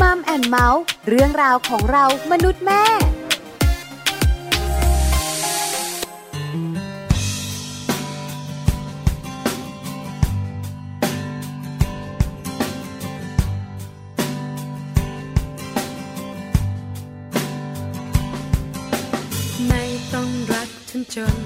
มัมแอนเมาส์เรื่องราวของเรามนุษย์แม่จน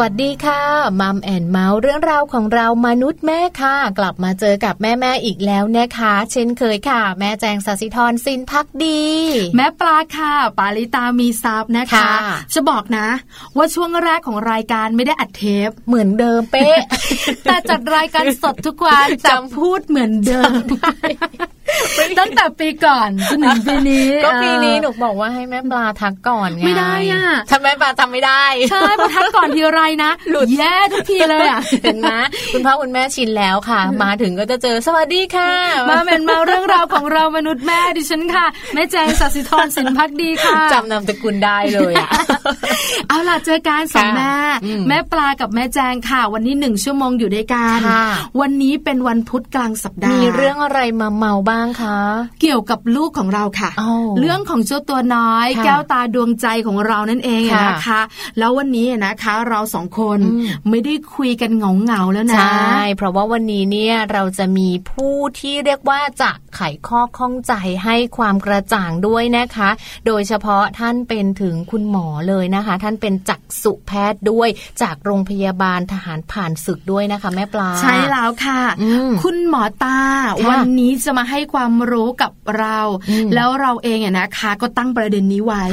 วัสดีค่ะมัมแอนเมาส์เรื่องราวของเรามนุษย์แม่ค่ะ กลับมาเจอกับแม่แม่อีกแล้วนะคะ เช่นเคยค่ะ แม่แจงสัสิธรสินพักดี แม่ปลาค่ะ ปาลิตามีซับนะคะ จะบอกนะ ว่าช่วงแรกของรายการไม่ได้อัดเทปเหมือนเดิมเป๊ะแต่จัดรายการสดทุกวันจำพูดเหมือนเดิมตั้งแต่ปีก่อนจนถึงปีนี้ ก็ปีนี้หนูบอกว่าให้แม่ปลาทักก่อนไงไม่ได้อะทำแม่ปลาจำไม่ได้ใช่พอทักก่อนทีไรนะหลุดแย่ทุกทีเลยอะเห็นไหมคุณพ่อคุณแม่ชินแล้วค่ะ มาถึงก็จะเจอสวัสดีค่ะ มาเป็นมาเรื่องราวของเรามนุษย์แม่ดิฉันค่ะแม่แจงสัสิธรสินพักดีค่ะจำนามตะกุลได้เลยอะเอาล่ะเจอการสองแม่แม่ปลากับแม่แจงค่ะ วันนี้หนึ่งชั่วโมงอยู่ด้วยกันวันนี้เป็นวันพุธกลางสัปดาห์มีเรื่องอะไรมาเมาบ้างคะ เกี่ยวกับลูกของเราค่ะ เรื่องของเจ้าตัวน้อย แก้วตาดวงใจของเรานั่นเองนะคะ แล้ววันนี้นะคะเราสองคนไม่ได้คุยกันเหงาๆแล้วนะ ใช่ เพราะว่าวันนี้เนี่ยเราจะมีผู้ที่เรียกว่าจะ ไขข้อข้องใจให้ความกระจ่างด้วยนะคะ โดยเฉพาะท่านเป็นถึงคุณหมอเลยนะคะ ท่านเป็นจักษุแพทย์ด้วย จากโรงพยาบาลทหารผ่านศึกด้วยนะคะ แม่ปลา ใช่แล้วค่ะ คุณหมอตา วันนี้จะมาให้ความรู้กับเรา แล้วเราเองเนี่ยนะคะ ก็ตั้งประเด็นนี้ไว้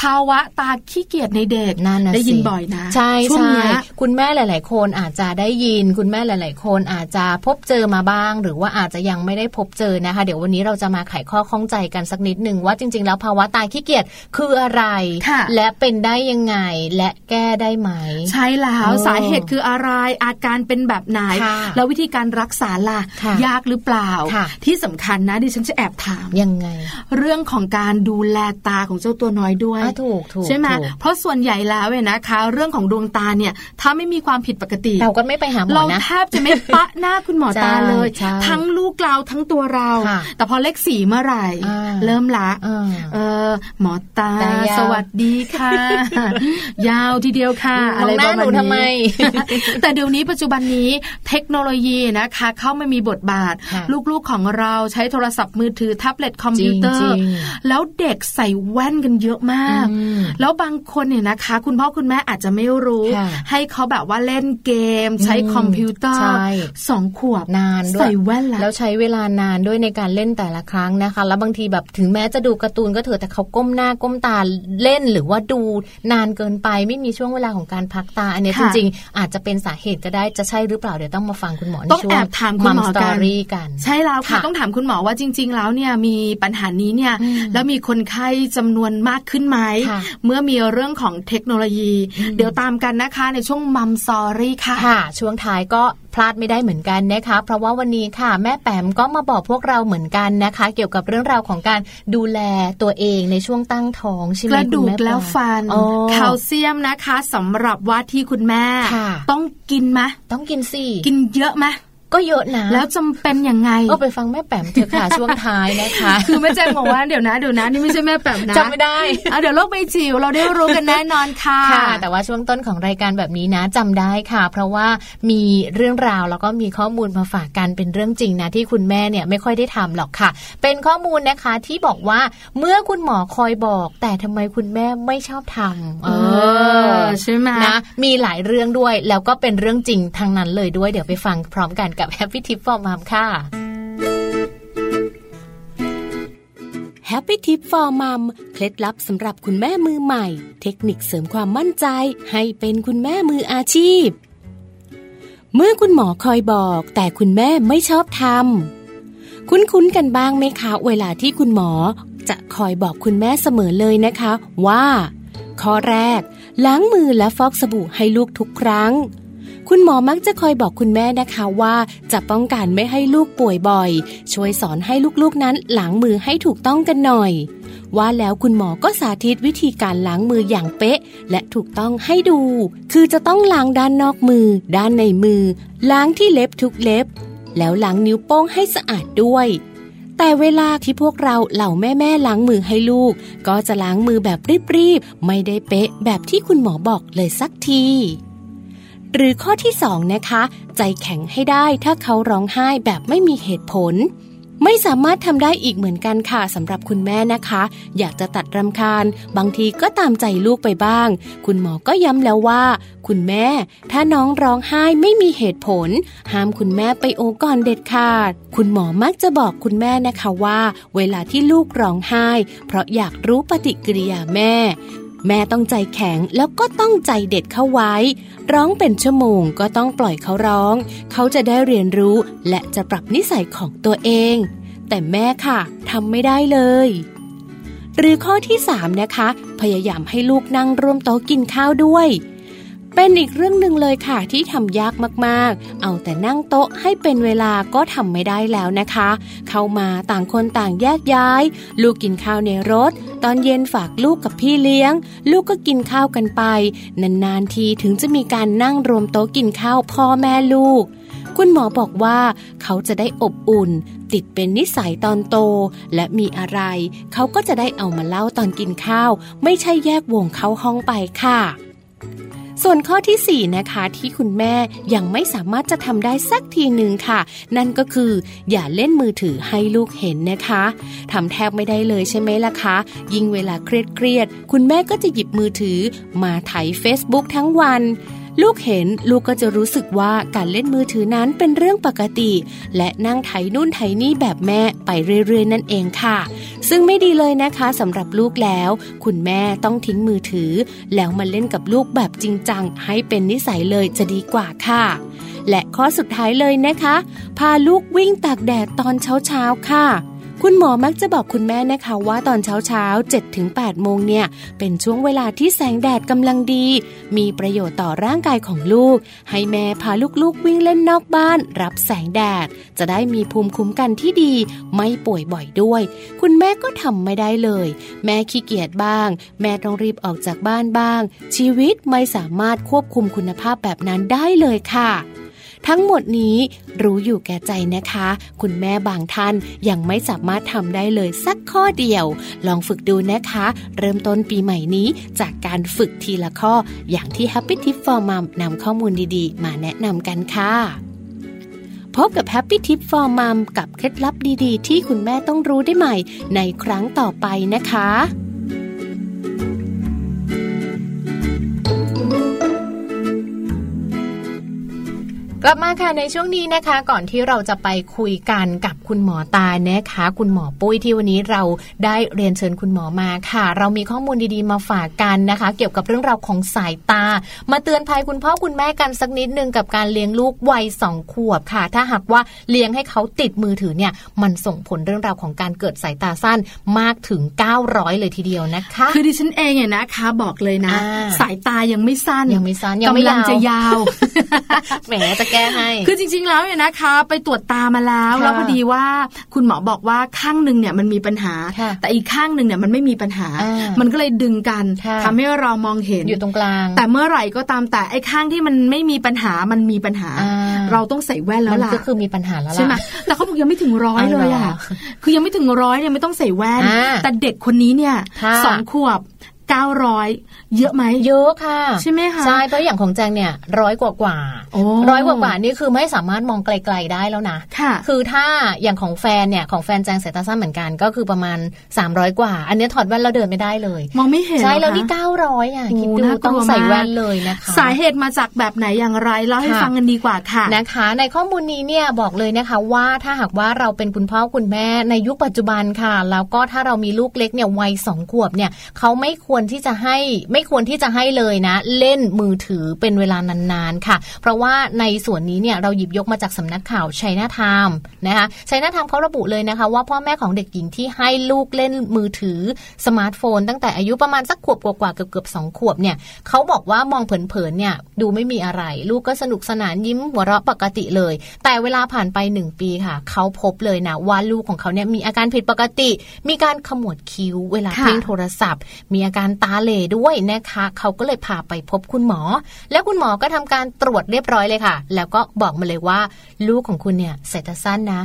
ภาวะตาขี้เกียจในเด็กนั่นได้ยินบ่อยนะ ใช่ใช่คุณแม่หลาย ๆ คนอาจจะได้ยิน คุณแม่หลาย ๆ คนอาจจะพบเจอมาบ้าง หรือว่าอาจจะยังไม่ได้พบเจอนะคะเดี๋ยววันนี้เราจะมาไขข้อข้องใจกันสักนิดหนึ่งว่าจริง ๆ แล้วภาวะตาขี้เกียจคืออะไร และเป็นได้ยังไงและแก้ได้ไหม ใช่แล้วสาเหตุคืออะไรอาการเป็นแบบไหน แล้ววิธีการรักษาล่ะ ยากหรือเปล่า ที่สำคัญนะดิฉันจะแอบถามยังไง เรื่องของการดูแลตาของเจ้าตัวน้อยด้วยถูกถูกใช่ไหมเพราะส่วนใหญ่แล้วเนี่ยนะคะ เรื่องของดวงตาเนี่ยถ้าไม่มีความผิดปกติ เราก็ไม่ไปหาหมอนะเราแทบจะไม่ปะหน้าคุณหมอตาเลย ทั้งลูกเราทั้งตัวเราแต่พอเลขสี่เมื่อไหร่ เริ่มละเออหมอตา สวัสดีค่ะ ยาวทีเดียวค่ะ อะไรประมาณนี้แต่เดี๋ยวนี้ปัจจุบันนี้เทคโนโลยีนะคะ เข้ามามีบทบาท ลูกๆของเราใช้โทรศัพท์มือถือแท็บเล็ตคอมพิวเตอร์ แล้วเด็กใส่แว่นกันเยอะมาก แล้วบางคนเนี่ยนะคะ คุณพ่อคุณแม่อาจจะไม่รู้ ให้เขาแบบว่าเล่นเกม ใช้คอมพิวเตอร์สองขวบนานด้วยใส่แว่นแล้วใช้เวลานานด้วยในการเล่นแต่ละครั้งนะคะ แล้วบางทีแบบถึงแม้จะดูการ์ตูนก็เถอะแต่เขาก้มหน้าก้มตาเล่นหรือว่าดูนานเกินไปไม่มีช่วงเวลาของการพักตา อันนี้จริง ๆ อาจจะเป็นสาเหตุก็ได้จะใช่หรือเปล่าเดี๋ยวต้องมาฟังคุณหมอในช่วงถามคุณหมอกัน ใช่แล้วค่ะต้องถามคุณหมอว่าจริง ๆ แล้วเนี่ยมีปัญหานี้เนี่ยแล้วมีคนไข้จำนวนมากขึ้นไหมเมื่อมีเรื่องของเทคโนโลยี เดี๋ยวตามกันนะคะในช่วงมัมซอรี่ค่ะค่ะช่วงท้ายก็พลาดไม่ได้เหมือนกันนะคะ เพราะว่าวันนี้ค่ะ แม่แปมก็มาบอกพวกเราเหมือนกันนะคะ เกี่ยวกับเรื่องราวของการดูแลตัวเองในช่วงตั้งท้องใช่ไหมกระดูกแล้วฟันแคลเซียมนะคะสำหรับว่าที่คุณแม่ ต้องกินไหมต้องกินสิกินเยอะไหม ก็เยอะนะแล้วจำเป็นยังไงก็ไปฟังแม่แปมเถอะค่ะช่วงท้ายนะคะคือแม่แจ้งบอกว่าเดี๋ยวนะเดี๋ยวนะนี่ไม่ใช่แม่แปมนะจำไม่ได้เดี๋ยวโลกใบจิ๋วเราได้รู้กันแน่นอนค่ะค่ะ แต่ว่าช่วงต้นของรายการแบบนี้นะจำได้ค่ะ เพราะว่ามีเรื่องราวแล้วก็มีข้อมูลมาฝากกันเป็นเรื่องจริงนะที่คุณแม่เนี่ยไม่ค่อยได้ทำหรอกค่ะ เป็นข้อมูลนะคะที่บอกว่าเมื่อคุณหมอคอยบอก แต่ทำไมคุณแม่ไม่ชอบทำเออใช่ไหมนะมีหลายเรื่องด้วยแล้วก็เป็นเรื่องจริงทั้งนั้นเลยด้วยเดี๋ยวไปฟังพร้อมกันกับ Happy Tip for มัมค่ะ Happy Tip for Mom เคล็ดลับสำหรับคุณแม่มือใหม่ เทคนิคเสริมความมั่นใจ ให้เป็นคุณแม่มืออาชีพ เมื่อคุณหมอคอยบอก แต่คุณแม่ไม่ชอบทำคุ้นๆกันบ้างไหมคะ เวลาที่คุณหมอ จะคอยบอกคุณแม่เสมอเลยนะคะ ว่า ข้อแรก ล้างมือและฟอกสบู่ให้ลูกทุกครั้ง คุณหมอมักจะคอยบอกคุณแม่นะคะว่าจะป้องกันไม่ให้ลูกป่วยบ่อย ช่วยสอนให้ลูกๆนั้นล้างมือให้ถูกต้องกันหน่อย ว่าแล้วคุณหมอก็สาธิตวิธีการล้างมืออย่างเป๊ะ และถูกต้องให้ดู คือจะต้องล้างด้านนอกมือ ด้านในมือ ล้างที่เล็บทุกเล็บ แล้วล้างนิ้วโป้งให้สะอาดด้วยแต่เวลาที่พวกเราเหล่าแม่ๆล้างมือให้ลูก ก็จะล้างมือแบบรีบๆ ไม่ได้เป๊ะแบบที่คุณหมอบอกเลยสักที หรือข้อที่สองนะคะ ใจแข็งให้ได้ถ้าเขาร้องไห้แบบไม่มีเหตุผล ไม่สามารถทำได้อีกเหมือนกันค่ะสำหรับคุณแม่นะคะ อยากจะตัดรำคาญ บางทีก็ตามใจลูกไปบ้าง คุณหมอก็ย้ำแล้วว่า คุณแม่ ถ้าน้องร้องไห้ไม่มีเหตุผล ห้ามคุณแม่ไปโอก่อนเด็ดขาด คุณหมอมักจะบอกคุณแม่นะคะว่า เวลาที่ลูกร้องไห้ เพราะอยากรู้ปฏิกิริยาแม่ แม่ต้องใจแข็งแล้วก็ต้องใจเด็ดเข้าไว้ ร้องเป็นชั่วโมงก็ต้องปล่อยเขาร้อง เขาจะได้เรียนรู้และจะปรับนิสัยของตัวเอง แต่แม่ค่ะทำไม่ได้เลย หรือข้อที่ 3 นะคะ พยายามให้ลูกนั่งร่วมโต๊ะกินข้าวด้วย เป็นอีกเรื่องหนึ่งเลยค่ะที่ทำยากมากๆ เอาแต่นั่งโต๊ะให้เป็นเวลาก็ทำไม่ได้แล้วนะคะ เข้ามาต่างคนต่างแยกย้าย ลูกกินข้าวในรถ ตอนเย็นฝากลูกกับพี่เลี้ยง ลูกก็กินข้าวกันไป นานๆทีถึงจะมีการนั่งรวมโต๊ะกินข้าวพ่อแม่ลูก คุณหมอบอกว่าเขาจะได้อบอุ่น ติดเป็นนิสัยตอนโต และมีอะไร เขาก็จะได้เอามาเล่าตอนกินข้าว ไม่ใช่แยกวงเข้าห้องไปค่ะ ส่วนข้อที่ 4 นะคะที่คุณแม่ยังไม่สามารถจะทำได้สักทีหนึ่งค่ะ นั่นก็คืออย่าเล่นมือถือให้ลูกเห็นนะคะทำแทบไม่ได้เลยใช่ไหมล่ะคะ ยิ่งเวลาเครียดๆคุณแม่ก็จะหยิบมือถือมาไถ Facebook ทั้งวัน ลูกเห็นลูกก็จะรู้สึกว่าการเล่นมือถือนั้นเป็นเรื่องปกติ และนั่งไถนู่นไถนี่แบบแม่ไปเรื่อยๆ นั่นเองค่ะ ซึ่งไม่ดีเลยนะคะสำหรับลูกแล้ว คุณแม่ต้องทิ้งมือถือ แล้วมาเล่นกับลูกแบบจริงจังให้เป็นนิสัยเลยจะดีกว่าค่ะและข้อสุดท้ายเลยนะคะ พาลูกวิ่งตากแดดตอนเช้าๆค่ะ คุณหมอมักจะบอกคุณแม่นะคะว่าตอนเช้าเช้า7ถึง8โมงเนี่ย เป็นช่วงเวลาที่แสงแดดกำลังดี มีประโยชน์ต่อร่างกายของลูก ให้แม่พาลูกๆวิ่งเล่นนอกบ้าน รับแสงแดด จะได้มีภูมิคุ้มกันที่ดี ไม่ป่วยบ่อยด้วย คุณแม่ก็ทำไม่ได้เลย แม่ขี้เกียจบ้าง แม่ต้องรีบออกจากบ้านบ้าง ชีวิตไม่สามารถควบคุมคุณภาพแบบนั้นได้เลยค่ะ ทั้งหมดนี้รู้อยู่แก่ใจนะคะ คุณแม่บางท่านยังไม่สามารถทำได้เลยสักข้อเดียว ลองฝึกดูนะคะ เริ่มต้นปีใหม่นี้จากการฝึกทีละข้อ อย่างที่ Happy Tip for Mom นำข้อมูลดีๆ มาแนะนำกันค่ะพบกับ Happy Tip for Mom กับเคล็ดลับดีๆ ที่คุณแม่ต้องรู้ได้ใหม่ในครั้งต่อไปนะคะ กลับมาค่ะในช่วงนี้นะคะ ก่อนที่เราจะไปคุยกันกับคุณหมอตานะคะ คุณหมอปุ้ยที่วันนี้เราได้เรียนเชิญคุณหมอมาค่ะ เรามีข้อมูลดีๆมาฝากกันนะคะ เกี่ยวกับเรื่องราวของสายตา มาเตือนภัยคุณพ่อคุณแม่กันสักนิดนึงกับการเลี้ยงลูกวัยสองขวบค่ะ ถ้าหากว่าเลี้ยงให้เขาติดมือถือเนี่ยมันส่งผลเรื่องราวของการเกิดสายตาสั้นมากถึง 900 เลยทีเดียวนะคะ คือดิฉันเองเนี่ยนะคะบอกเลยนะ สายตายังไม่สั้นยังไม่สั้นยังไม่ยาวจะยาวแหมจะแก้ให้คือจริง ๆ แล้วเนี่ยนะคะ ไปตรวจตามาแล้วแล้วพอดีว่าคุณหมอบอกว่าข้างหนึ่งเนี่ยมันมีปัญหา แต่อีกข้างหนึ่งเนี่ยมันไม่มีปัญหา มันก็เลยดึงกันทำให้เรามองเห็นอยู่ตรงกลาง แต่เมื่อไหร่ก็ตามแต่ไอ้ข้างที่มันไม่มีปัญหามันมีปัญหา เราต้องใส่แว่นแล้วล่ะก็คือมีปัญหาแล้วใช่ไหมแต่เขาบอกยังไม่ถึงร้อยเลยอะคือยังไม่ถึงร้อยเนี่ยไม่ต้องใส่แว่น แต่เด็กคนนี้เนี่ยสองขวบ 900 เยอะไหมเยอะค่ะ ใช่ไหมคะใช่เพราะอย่างของแจงเนี่ยร้อยกว่ากว่าร้อยกว่ากว่านี่คือไม่สามารถมองไกล ๆได้แล้วนะค่ะคือถ้าอย่างของแฟนเนี่ยของแฟนแจงสายตาสั้นเหมือนกันก็คือประมาณ 300 กว่า อันนี้ถอดแว่นเราเดินไม่ได้เลย มองไม่เห็นใช่แล้วนี่900อะคิดดูต้องใส่แว่นเลยนะคะสาเหตุมาจากแบบไหนอย่างไรเล่าให้ฟังกันดีกว่าค่ะนะคะ ในข้อมูลนี้เนี่ยบอกเลยนะคะว่าถ้าหากว่าเราเป็นคุณพ่อคุณแม่ในยุคปัจจุบันค่ะ แล้วก็ถ้าเรามีลูกเล็กเนี่ยวัยสองขวบเนี่ยเขาไม่ควรที่จะให้ไม่ควรที่จะให้เลยนะ เล่นมือถือเป็นเวลานานๆค่ะ เพราะว่าในส่วนนี้เนี่ยเราหยิบยกมาจากสำนักข่าว China Times นะคะ China Times เขาระบุเลยนะคะว่าพ่อแม่ของเด็กหญิงที่ให้ลูกเล่นมือถือสมาร์ทโฟน ตั้งแต่อายุประมาณสักขวบกว่าๆเกือบเกือบสองขวบเนี่ยเขาบอกว่ามองเผินๆเนี่ยดูไม่มีอะไร ลูกก็สนุกสนานยิ้มหัวเราะปกติเลย แต่เวลาผ่านไปหนึ่งปีค่ะเขาพบเลยนะว่าลูกของเขาเนี่ยมีอาการผิดปกติ มีการขมวดคิ้วเวลาเพ่งโทรศัพท์ มีอาการตาเหล่ด้วยนะคะ เขาก็เลยพาไปพบคุณหมอ แล้วคุณหมอก็ทำการตรวจเรียบร้อยเลยค่ะ แล้วก็บอกมาเลยว่า ลูกของคุณเนี่ยสายตาสั้นนะ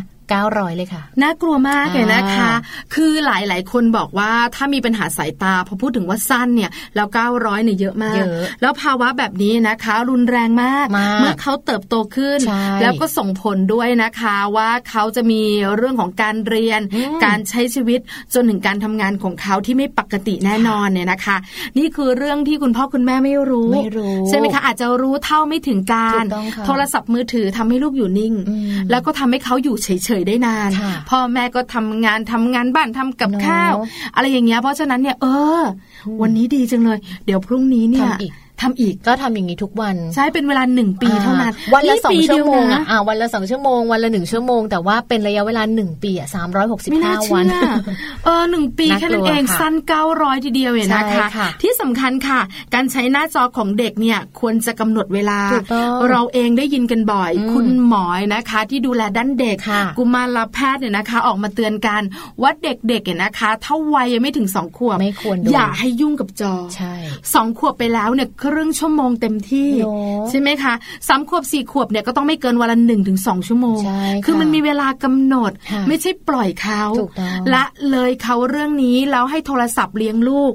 900 เลยค่ะ น่ากลัวมากเลยนะคะ คือหลายหลายคนบอกว่าถ้ามีปัญหาสายตาพอพูดถึงว่าสั้นเนี่ยแล้ว 900เนี่ยเยอะมาก แล้วภาวะแบบนี้นะคะ รุนแรงมาก เมื่อเขาเติบโตขึ้น แล้วก็ส่งผลด้วยนะคะว่าเขาจะมีเรื่องของการเรียน การใช้ชีวิตจนถึงการทำงานของเขาที่ไม่ปกติแน่นอนเนี่ยนะคะ นี่คือเรื่องที่คุณพ่อคุณแม่ไม่รู้ไม่รู้ใช่ไหมคะอาจจะรู้เท่าไม่ถึงการ โทรศัพท์มือถือทำให้ลูกอยู่นิ่ง แล้วก็ทำให้เขาอยู่เฉยยได้นาน พ่อแม่ก็ทำงานทำงานบ้านทำกับข้าว อะไรอย่างเงี้ยเพราะฉะนั้นเนี่ยเออ วันนี้ดีจังเลย เดี๋ยวพรุ่งนี้เนี่ย ทำอีกก็ทำอย่างนี้ทุกวัน ใช่เป็นเวลาหนึ่งปีเท่านั้น วันละสองชั่วโมงอะวันละสองชั่วโมงวันละหนึ่งชั่วโมง แต่ว่าเป็นระยะเวลาหนึ่งปีอะสามร้อยหกสิบห้าวันเออหนึ่งปีแค่นั้นเองสั้นเก้าร้อยทีเดียวเองนะคะ ที่สำคัญค่ะ การใช้หน้าจอของเด็กเนี่ยควรจะกำหนดเวลา เราเองได้ยินกันบ่อย คุณหมอนะคะ ที่ดูแลด้านเด็กกุมารแพทย์เนี่ยนะคะ ออกมาเตือนกันว่าเด็กๆเนี่ยนะคะถ้าวัยยังไม่ถึงสองขวบไม่ควรอย่าให้ยุ่งกับจอใช่สองขวบไปแล้วเนี่ยเครึ่งชั่วโมงเต็มที่ใช่ไหมคะสามขวบสี่ขวบเนี่ยก็ต้องไม่เกินวันละหนึ่งถึงสองชั่วโมง คือมันมีเวลากำหนดไม่ใช่ปล่อยเขาละเลยเขาเรื่องนี้แล้วให้โทรศัพท์เลี้ยงลูก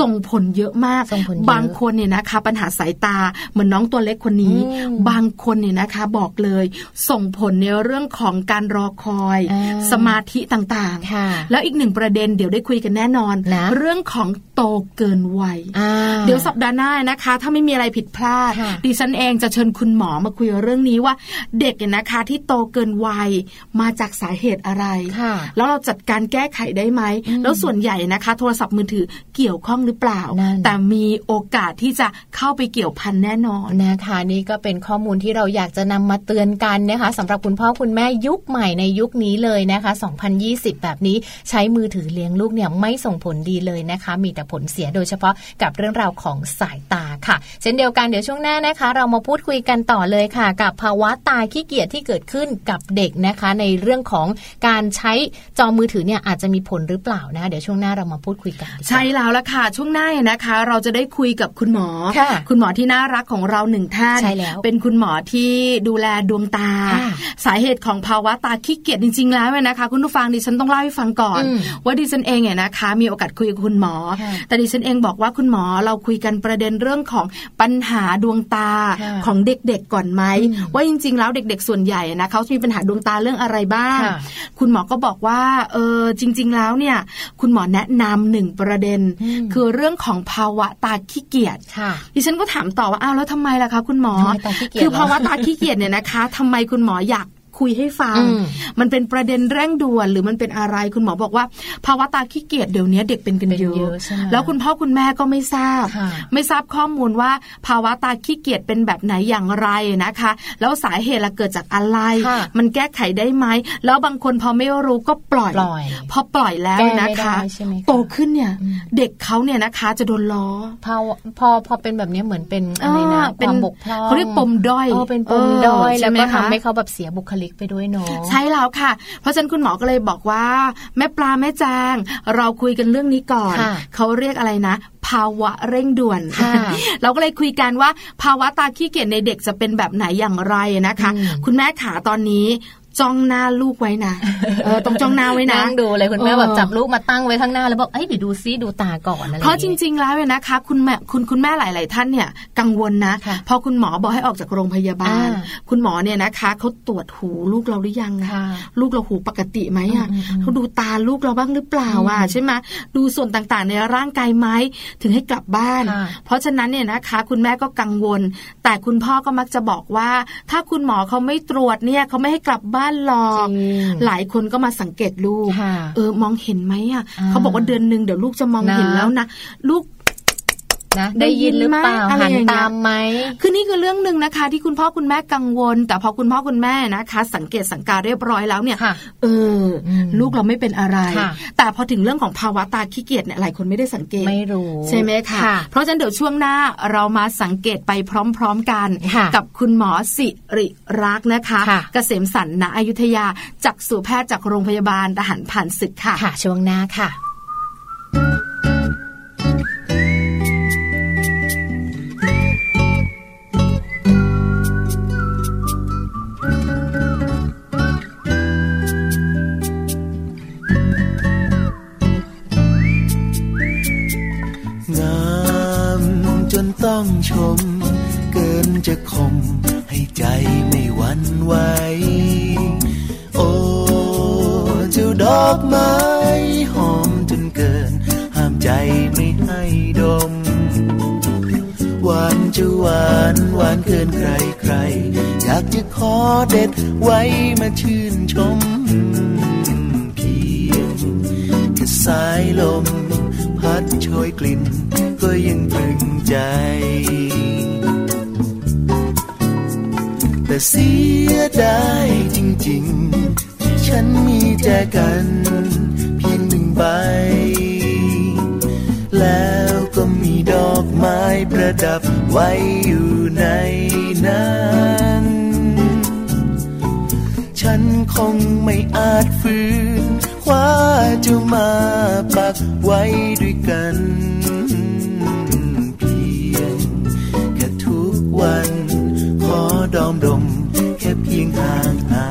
ส่งผลเยอะมาก บางคนเนี่ยนะคะ ปัญหาสายตาเหมือนน้องตัวเล็กคนนี้ บางคนเนี่ยนะคะบอกเลย ส่งผลในเรื่องของการรอคอย สมาธิต่างๆ แล้วอีกหนึ่งประเด็นเดี๋ยวได้คุยกันแน่นอนนะเรื่องของโตเกินวัย เดี๋ยวสัปดาห์หน้านะคะถ้าไม่มีอะไรผิดพลาด ดิฉันเองจะเชิญคุณหมอมาคุยเรื่องนี้ว่า เด็กเนี่ยนะคะที่โตเกินวัยมาจากสาเหตุอะไร แล้วเราจัดการแก้ไขได้ไหม แล้วส่วนใหญ่นะคะ โทรศัพท์มือถือเกี่ยวข้องหรือเปล่า แต่มีโอกาสที่จะเข้าไปเกี่ยวพันแน่นอนนะคะนี่ก็เป็นข้อมูลที่เราอยากจะนำมาเตือนกันนะคะสำหรับคุณพ่อคุณแม่ยุคใหม่ในยุคนี้เลยนะคะ 2020 แบบนี้ใช้มือถือเลี้ยงลูกเนี่ยไม่ส่งผลดีเลยนะคะ มีแต่ผลเสียโดยเฉพาะกับเรื่องราวของสายตาค่ะ เช่นเดียวกันเดี๋ยวช่วงหน้านะคะ เรามาพูดคุยกันต่อเลยค่ะ กับภาวะตาขี้เกียจที่เกิดขึ้นกับเด็กนะคะ ในเรื่องของการใช้จอมือถือเนี่ยอาจจะมีผลหรือเปล่านะเดี๋ยวช่วงหน้าเรามาพูดคุยกัน ใช่แล้วละค่ะ ช่วงหน้านะคะ เราจะได้คุยกับคุณหมอคุณหมอที่น่ารักของเราหนึ่งท่านเป็นคุณหมอที่ดูแลดวงตา สาเหตุของภาวะตาขี้เกียจจริง ๆ แล้วนะคะ คุณผู้ฟังดิฉันต้องเล่าให้ฟังก่อน ว่าดิฉันเองเนี่ยนะคะ มีโอกาสคุยกับคุณหมอ แต่ดิฉันเองบอกว่าคุณหมอเราคุยกันประเด็นเรื่องของปัญหาดวงตาของเด็กๆก่อนไหมว่าจริง ๆ แล้วเด็ก ๆ ส่วนใหญ่นะเขามีปัญหาดวงตาเรื่องอะไรบ้าง คุณหมอก็บอกว่าเออจริง ๆ แล้วเนี่ยคุณหมอแนะนำหนึ่งประเด็น คือเรื่องของภาวะตาขี้เกียจดิฉันก็ถามต่อว่าอ้าวแล้วทำไมล่ะคะคุณหมอ คือภาวะตาขี้เกียจเนี่ยนะคะทำไมคุณหมออยาก คุยให้ฟัง มันเป็นประเด็นเร่งด่วนหรือมันเป็นอะไรคุณหมอบอกว่า ภาวะตาขี้เกียจเดี๋ยวนี้เด็กเป็นกันเยอะแล้วคุณพ่อคุณแม่ก็ไม่ทราบ ไม่ทราบข้อมูลว่า ภาวะตาขี้เกียจเป็นแบบไหนอย่างไรนะคะ แล้วสาเหตุละเกิดจากอะไร มันแก้ไขได้ไหมแล้วบางคนพอไม่รู้ก็ปล่อยพอปล่อยแล้วนะคะโตขึ้นเนี่ย เด็กเขาเนี่ยนะคะจะโดนล้อพอพอพอเป็นแบบนี้เหมือนเป็นอะไรนะความบกพร่องเขาเรียกปมด้อยเป็นปมด้อยแล้วก็ทำให้เขาแบบเสียบุคลิกไปด้วยเนาะใช่แล้วค่ะ เพราะฉะนั้นคุณหมอก็เลยบอกว่า แม่ปลาแม่แจง เราคุยกันเรื่องนี้ก่อน เขาเรียกอะไรนะภาวะเร่งด่วน เราก็เลยคุยกันว่า ภาวะตาขี้เกียจในเด็กจะเป็นแบบไหนอย่างไรนะคะ คุณแม่ขาตอนนี้ จ้องหน้าลูกไว้นะเออต้องจ้องหน้าไว้นะนั่งดูเลยคุณแม่แบบจับลูกมาตั้งไว้ข้างหน้าแล้วบอกเอ้ยเดี๋ยวดูซิดูตาก่อนอะไรเพราะจริง ๆ แล้วเนี่ยนะคะคุณแม่คุณคุณแม่หลาย ๆ ท่านเนี่ยกังวลนะพอคุณหมอบอกให้ออกจากโรงพยาบาล คุณหมอเนี่ยนะคะเขาตรวจหูลูกเราหรือยังลูกเราหูปกติไหมอะเขาดูตาลูกเราบ้างหรือเปล่าอะใช่ไหมดูส่วนต่างๆ ในร่างกายไหมถึงให้กลับบ้าน เพราะฉะนั้นเนี่ยนะคะ คุณแม่ก็กังวล แต่คุณพ่อก็มักจะบอกว่า ถ้าคุณหมอเขาไม่ตรวจเนี่ยเขาไม่ให้กลับบ้านหรอก หลายคนก็มาสังเกตลูก เออมองเห็นไหมอะเขาบอกว่าเดือนหนึ่งเดี๋ยวลูกจะมองเห็นแล้วนะ ลูก นะได้ยินหรือเปล่าหันตามไหมคือนี่คือเรื่องหนึ่งนะคะ ที่คุณพ่อคุณแม่กังวล แต่พอคุณพ่อคุณแม่นะคะ สังเกตสังการเรียบร้อยแล้วเนี่ยเออ ลูกเราไม่เป็นอะไร แต่พอถึงเรื่องของภาวะตาขี้เกียจเนี่ยหลายคนไม่ได้สังเกตไม่รู้ใช่ไหมคะเพราะฉะนั้นเดี๋ยวช่วงหน้าเรามาสังเกตไปพร้อม ๆกัน กับคุณหมอสิริรักนะคะเกษมสันณอยุธยาจากสู่แพทย์จากโรงพยาบาลทหารผ่านศึกค่ะค่ะช่วงหน้าค่ะ ต้องชม เกินจะคม ให้ใจไม่หวั่นไหว โอ้เจ้าดอกไม้หอมจนเกิน ห้ามใจไม่ให้ดม หวานจะหวานหวานเกินใครใคร อยากจะขอเด็ดไว้มาชื่นชม เพียงแค่สายลม พัดโชยกลิ่น ก็ยังตรึงใจ แต่เสียดายจริง ๆ ที่ฉันมีแจกัน เพียงหนึ่งใบ แล้วก็มีดอกไม้ประดับไว้อยู่ในนั้น ฉันคงไม่อาจฝืนคว้า จะมาปักไว้ด้วยกันเพียงแค่ทุกวัน ขอดอมดม แค่เพียงห่างหา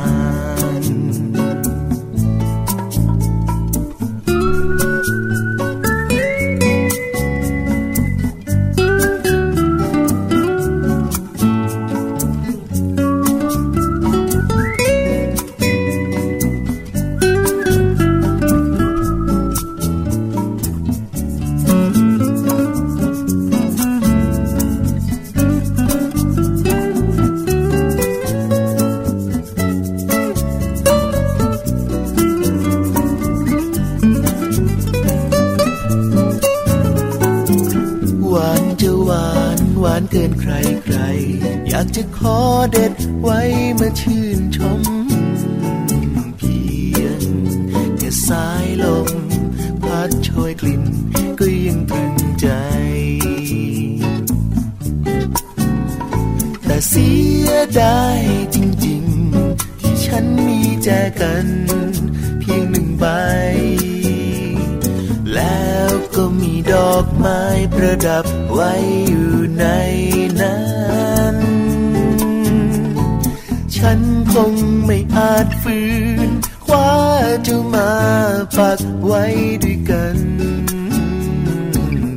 ากจะขอเด็ดไว้มาชื่นชม เพียงแค่สายลม พัดโชยกลิ่นก็ยังตรึงใจ แต่เสียดายจริงๆ ที่ฉันมีแจกัน เพียงหนึ่งใบ แล้วก็มีดอกไม้ประดับไว้อยู่ในนั้น ไม่อาจฝืนคว้าจะมาปักไว้ด้วยกัน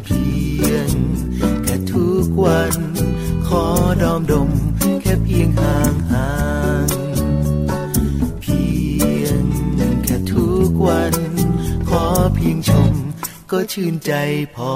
เพียงแค่ทุกวัน ขอดอมดม แค่เพียงห่างห่างเพียงแค่ทุกวัน ขอเพียงชม ก็ชื่นใจพอ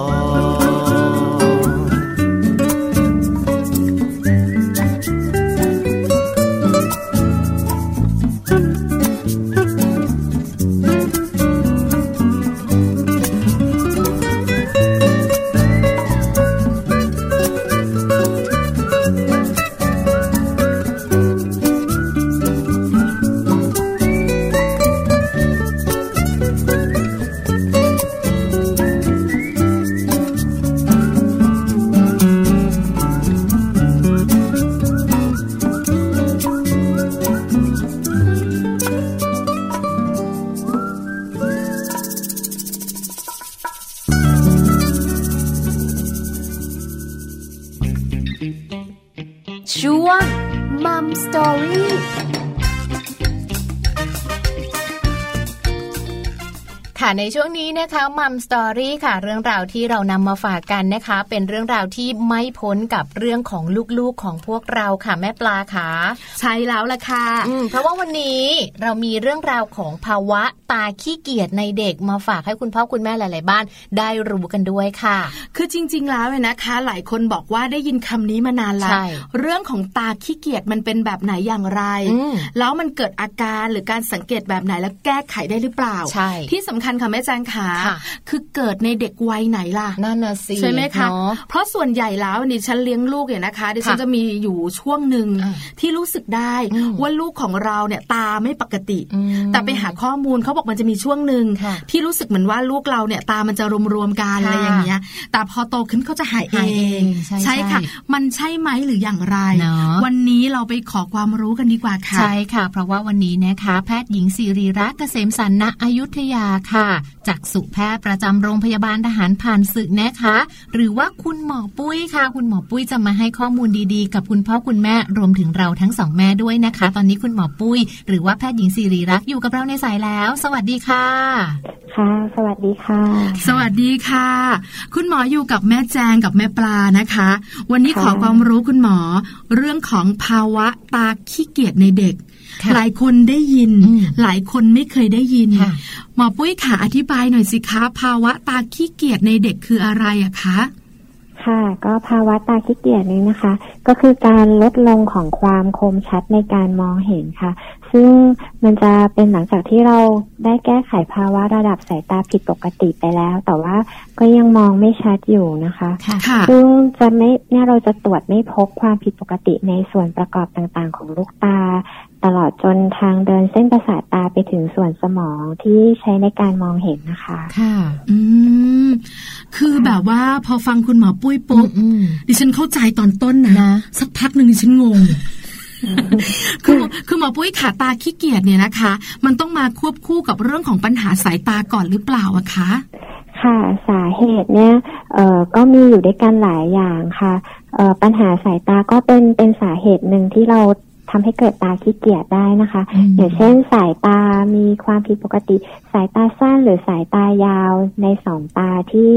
นี้นะคะมัมสตอรี่ค่ะ เรื่องราวที่เรานำมาฝากกันนะคะ เป็นเรื่องราวที่ไม่พ้นกับเรื่องของลูกๆของพวกเราค่ะแม่ปลาค่ะใช่แล้วล่ะค่ะอืมเพราะว่าวันนี้เรามีเรื่องราวของภาวะตาขี้เกียจในเด็กมาฝากให้คุณพ่อคุณแม่หลาย ๆ บ้านได้รู้กันด้วยค่ะ คือจริง ๆ แล้วเนี่ยนะคะ หลายคนบอกว่าได้ยินคำนี้มานานแล้วใช่เรื่องของตาขี้เกียจมันเป็นแบบไหนอย่างไรอืมแล้วมันเกิดอาการหรือการสังเกตแบบไหนแล้วแก้ไขได้หรือเปล่าใช่ที่สำคัญค่ะแม่แจงขาค่ะคือเกิดในเด็กวัยไหนล่ะนั่นน่ะสิใช่ไหมคะเนาะเพราะส่วนใหญ่แล้วดิฉันเลี้ยงลูกเนี่ยนะคะดิฉันค่ะจะมีอยู่ช่วงหนึ่งอ่าที่รู้สึกได้อืมว่าลูกของเราเนี่ยตาไม่ปกติอืมแต่ไปหาข้อมูลเขาบอกมันจะมีช่วงหนึ่งค่ะที่รู้สึกเหมือนว่าลูกเราเนี่ยตามันจะรวมๆกันค่ะอะไรอย่างเงี้ย แต่พอโตขึ้นเขาจะหายเอหายเองงใช่ค่ะใช่มันใช่ไหมหรืออย่างไรเนาะวันนี้เราไปขอความรู้กันดีกว่าค่ะใช่ค่ะ เพราะว่าวันนี้นะคะ แพทย์หญิงสิริรักษ์เกษมสันณอยุธยาค่ะ จากสุแพทย์ประจำโรงพยาบาลทหารผ่านศึกนะคะ หรือว่าคุณหมอปุ้ยค่ะ คุณหมอปุ้ยจะมาให้ข้อมูลดีๆ กับคุณพ่อคุณแม่รวมถึงเราทั้งสองแม่ด้วยนะคะ ตอนนี้คุณหมอปุ้ย หรือว่าแพทย์หญิงสิริรักษ์อยู่กับเราในสายแล้ว สวัสดีค่ะ ค่ะ สวัสดีค่ะ สวัสดีค่ะ คุณหมออยู่กับแม่แจงกับแม่ปลานะคะ วันนี้ค่ะขอความรู้คุณหมอ เรื่องของภาวะตาขี้เกียจในเด็กค่ะ หลายคนได้ยินอืมหลายคนไม่เคยได้ยินค่ะหมอปุ้ยขาอธิบายหน่อยสิคะภาวะตาขี้เกียจในเด็กคืออะไรอะคะค่ะก็ภาวะตาขี้เกียจนี้นะคะ ก็คือการลดลงของความคมชัดในการมองเห็นค่ะ ซึ่งมันจะเป็นหลังจากที่เราได้แก้ไขภาวะระดับสายตาผิดปกติไปแล้ว แต่ว่าก็ยังมองไม่ชัดอยู่นะคะค่ะค่ะซึ่งจะไม่เนี่ยเราจะตรวจไม่พบความผิดปกติในส่วนประกอบต่างๆ ของลูกตา ตลอดจนทางเดินเส้นประสาทตาไปถึงส่วนสมองที่ใช้ในการมองเห็นนะคะ ค่ะ อืม คือแบบว่าพอฟังคุณหมอปุ้ยปุ๊บอืมดิฉันเข้าใจตอนต้นนะนะสักพักหนึ่งดิฉันงงคือคือหมอปุ้ยขาตาขี้เกียจเนี่ยนะคะ มันต้องมาควบคู่กับเรื่องของปัญหาสายตาก่อนหรือเปล่าอะคะค่ะสาเหตุเนี่ยเอ่อก็มีอยู่ด้วยกันหลายอย่างค่ะเอ่อปัญหาสายตาก็เป็นเป็นสาเหตุหนึ่งที่เรา ทำให้เกิดตาขี้เกียจได้นะคะอืมอย่างเช่นสายตามีความผิดปกติ สายตาสั้นหรือสายตายาวในสองตาที่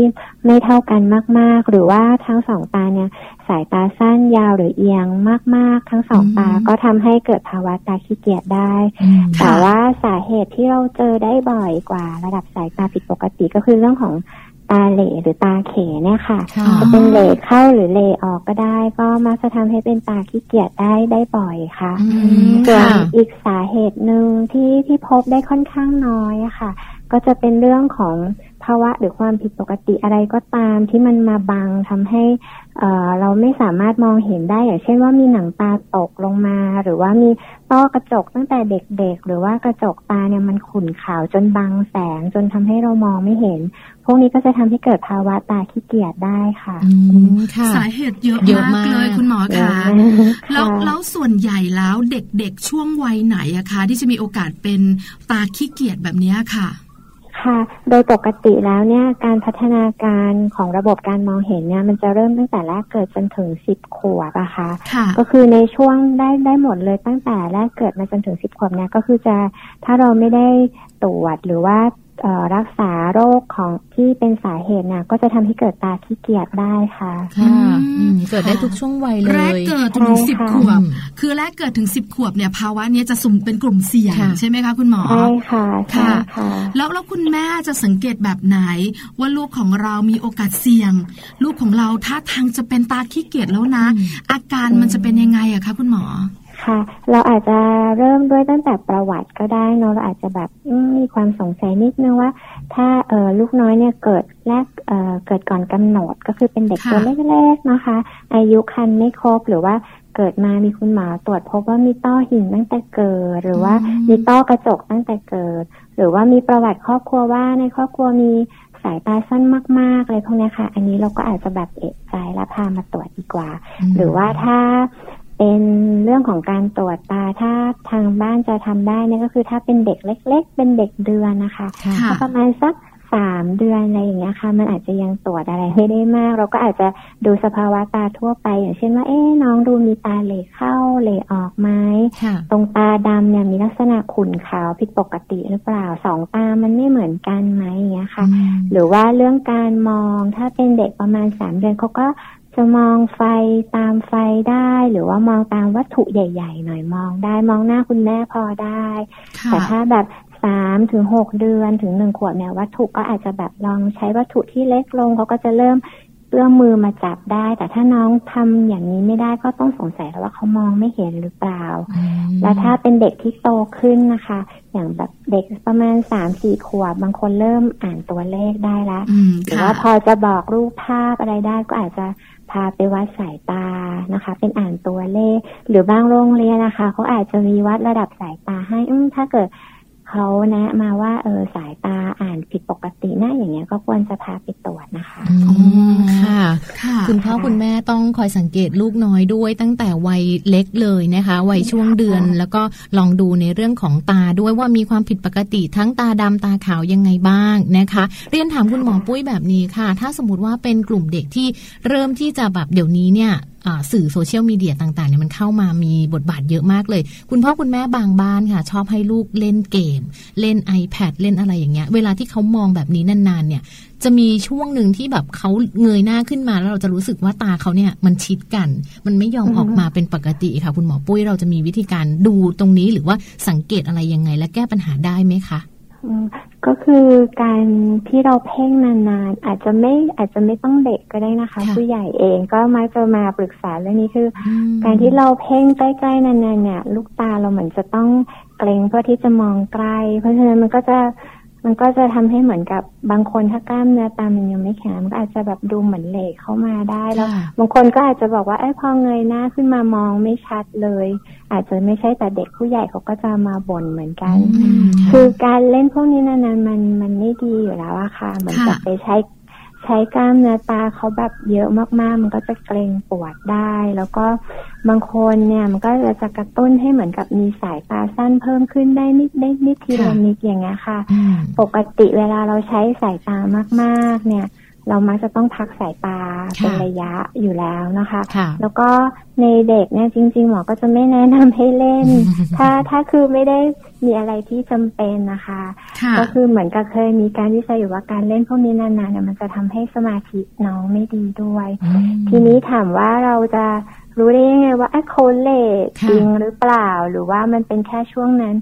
ไม่เท่ากันมาก ๆ หรือว่าทั้งสองตาเนี่ย สายตาสั้นยาวหรือเอียงมาก ๆ ทั้งสองตาก็ทำให้เกิดภาวะตาขี้เกียจได้อืมแต่ว่าสาเหตุที่เราเจอได้บ่อยกว่า ระดับสายตาผิดปกติก็คือเรื่องของ ตาเหล่หรือตาเขเนี่ยค่ะค่ะจะเป็นเหล่เข้าหรือเหล่ออกก็ได้ ก็มักจะทำให้เป็นตาขี้เกียจได้ได้บ่อยค่ะอืมส่วนค่ะอีกสาเหตุหนึ่งที่ที่พบได้ค่อนข้างน้อยอะค่ะ ก็จะเป็นเรื่องของ ภาวะหรือความผิดปกติอะไรก็ตามที่มันมาบังทำให้เอ่อเราไม่สามารถมองเห็นได้อย่างเช่นว่ามีหนังตาตกลงมา หรือว่ามีต้อกระจกตั้งแต่เด็กๆ หรือว่ากระจกตาเนี่ยมันขุ่นขาวจนบังแสงจนทำให้เรามองไม่เห็น พวกนี้ก็จะทำให้เกิดภาวะตาขี้เกียจได้ค่ะอืมค่ะสาเหตุเยอะเยอะมากมากเลยคุณหมอคะเยอะมากแล้วค่ะแล้วส่วนใหญ่แล้วเด็กๆช่วงวัยไหนอะคะที่จะมีโอกาสเป็นตาขี้เกียจแบบเนี้ยค่ะ ค่ะ โดยปกติแล้วเนี่ยการพัฒนาการของระบบการมองเห็นเนี่ยมันจะเริ่มตั้งแต่แรกเกิดจนถึงสิบขวบอะค่ะค่ะก็คือในช่วงได้ได้หมดเลยตั้งแต่แรกเกิดมาจนถึงสิบขวบเนี่ยก็คือจะถ้าเราไม่ได้ตรวจหรือว่าเอ่อรักษาโรคของที่เป็นสาเหตุเนี่ยก็จะทำให้เกิดตาขี้เกียจได้ค่ะค่ะอืมอืมเกิดได้ทุกช่วงวัยเลยแรกเกิดจนถึงใช่สิบค่ะขวบอืมคือแรกเกิดถึงสิบขวบเนี่ยภาวะเนี้ยจะสุ่มเป็นกลุ่มเสี่ยงค่ะใช่ไหมคะคุณหมอใช่ค่ะใช่ค่ะ แล้วแล้วคุณแม่จะสังเกตแบบไหน ว่าลูกของเรามีโอกาสเสี่ยง ลูกของเราท่าทางจะเป็นตาขี้เกียจแล้วนะ อาการมันจะเป็นยังไงอะคะคุณหมอ ค่ะ เราอาจจะเริ่มด้วยตั้งแต่ประวัติก็ได้เนอะเราอาจจะแบบอืมมีความสงสัยนิดนึงว่า ถ้าเออลูกน้อยเนี่ยเกิดแรกเออเกิดก่อนกำหนดก็คือเป็นเด็กค่ะตัวเล็กๆนะคะ อายุคันไม่ครบหรือว่าเกิดมามีคุณหมอตรวจพบว่ามีต้อหินตั้งแต่เกิด หรือว่ามีต้อกระจกตั้งแต่เกิด หรือว่ามีประวัติครอบครัวว่าในครอบครัวมีสายตาสั้นมากๆอะไรพวกเนี้ยค่ะ อันนี้เราก็อาจจะแบบเอะใจแล้วพามาตรวจดีกว่า หรือว่าถ้า เป็นเรื่องของการตรวจตาถ้าทางบ้านจะทำได้เนี่ยก็คือถ้าเป็นเด็กเล็ก ๆ เป็นเด็กเดือนนะคะค่ะค่ะก็ประมาณสักสามเดือนอะไรอย่างเงี้ยค่ะ มันอาจจะยังตรวจอะไรไม่ได้มาก เราก็อาจจะดูสภาวะตาทั่วไป อย่างเช่นว่าเอ๊ะน้องดูมีตาเหลเข้าเหลออกไหมค่ะตรงตาดำเนี่ยมีลักษณะขุ่นขาวผิดปกติหรือเปล่าสองตามันไม่เหมือนกันไหมอย่างเงี้ยค่ะอืมหรือว่าเรื่องการมองถ้าเป็นเด็กประมาณสามเดือนเขาก็ จะมองไฟตามไฟได้ หรือว่ามองตามวัตถุใหญ่ ๆ หน่อยมองได้มองหน้าคุณแม่พอได้ค่ะแต่ถ้าแบบสามถึงหกเดือนถึงหนึ่งขวบเนี่ยวัตถุก็อาจจะแบบลองใช้วัตถุที่เล็กลงเขาก็จะเริ่มเอื้อมมือมาจับได้ แต่ถ้าน้องทำอย่างนี้ไม่ได้ก็ต้องสงสัยแล้วว่าเขามองไม่เห็นหรือเปล่าอืมแล้วถ้าเป็นเด็กที่โตขึ้นนะคะ อย่างแบบเด็กประมาณสามสี่ขวบบางคนเริ่มอ่านตัวเลขได้ละอืมหรือค่ะว่าพอจะบอกรูปภาพอะไรได้ก็อาจจะ พาไปวัดสายตานะคะ เป็นอ่านตัวเลข หรือบางโรงเรียนนะคะเขาอาจจะมีวัดระดับสายตาให้อถ้าเกิด เขาแนะมาว่าเออสายตาอ่านผิดปกตินะอย่างเงี้ยก็ควรจะพาไปตรวจนะคะอืมค่ะค่ะ คุณพ่อคุณแม่ต้องคอยสังเกตลูกน้อยด้วยตั้งแต่วัยเล็กเลยนะคะวัยช่วงเดือนแล้วก็ลองดูในเรื่องของตาด้วยว่ามีความผิดปกติทั้งตาดำตาขาวยังไงบ้างนะคะ เรียนถามคุณหมอปุ้ยแบบนี้ค่ะ ถ้าสมมติว่าเป็นกลุ่มเด็กที่เริ่มที่จะแบบเดี๋ยวนี้เนี่ยอ่า สื่อโซเชียลมีเดียต่างๆเนี่ยมันเข้ามามีบทบาทเยอะมากเลย คุณพ่อคุณแม่บางบ้านค่ะ ชอบให้ลูกเล่นเกม เล่น iPad เล่นอะไรอย่างเงี้ย เวลาที่เขามองแบบนี้นานๆ เนี่ยจะมีช่วงหนึ่งที่แบบเขาเงยหน้าขึ้นมาแล้วเราจะรู้สึกว่าตาเขาเนี่ยมันชิดกัน มันไม่ยอมออกมาเป็นปกติค่ะ คุณหมอปุ้ยเราจะมีวิธีการดูตรงนี้หรือว่าสังเกตอะไรยังไง และแก้ปัญหาได้ไหมคะ ก็คือการที่เราเพ่งนานๆ อาจจะไม่อาจจะไม่ต้องเด็กก็ได้นะคะค่ะผู้ใหญ่เองก็มักจะมาปรึกษาเรื่องนี้คือออืมการที่เราเพ่งใกล้ๆนานๆเนี่ย ลูกตาเราเหมือนจะต้องเกรงเพื่อที่จะมองใกล้เพราะฉะนั้นมันก็จะ มันก็จะทำให้เหมือนกับบางคนถ้ากล้ามเนื้อตามันยังไม่แข็งมันก็อาจจะแบบดูเหมือนเหล็กเข้ามาได้แล้วค่ะบางคนก็อาจจะบอกว่าไอ้ยพอเงยหน้าขึ้นมามองไม่ชัดเลย อาจจะไม่ใช่แต่เด็กผู้ใหญ่เขาก็จะมาบ่นเหมือนกันอืมค่ะคือการเล่นพวกนี้นานๆมันมันไม่ดีอยู่แล้วอะค่ะเหมือนกับค่ะไปใช้ ใช้กล้ามเนื้อตาเขาแบบเยอะมากๆ มันก็จะเกรงปวดได้ แล้วก็บางคนเนี่ยมันก็จะกระตุ้นให้เหมือนกับมีสายตาสั้นเพิ่มขึ้นได้นิดได้นิดทีละค่ะนิดอย่างเงี้ยค่ะอืมปกติเวลาเราใช้สายตามากๆ เนี่ย เรามักจะต้องพักสายตาเป็นระยะอยู่แล้วนะคะค่ะแล้วก็ในเด็กเนี่ยจริง ๆ หมอก็จะไม่แนะนำให้เล่น ถ้าถ้าคือไม่ได้มีอะไรที่จำเป็นนะคะค่ะก็คือเหมือนกับเคยมีการวิจัยอยู่ว่าการเล่นพวกนี้นานๆเนี่ยมันจะทำให้สมาธิน้องไม่ดีด้วยอืมทีนี้ถามว่าเราจะรู้ได้ยังไงว่าเอ้เขาเลทค่ะจริงหรือเปล่า หรือว่ามันเป็นแค่ช่วงนั้น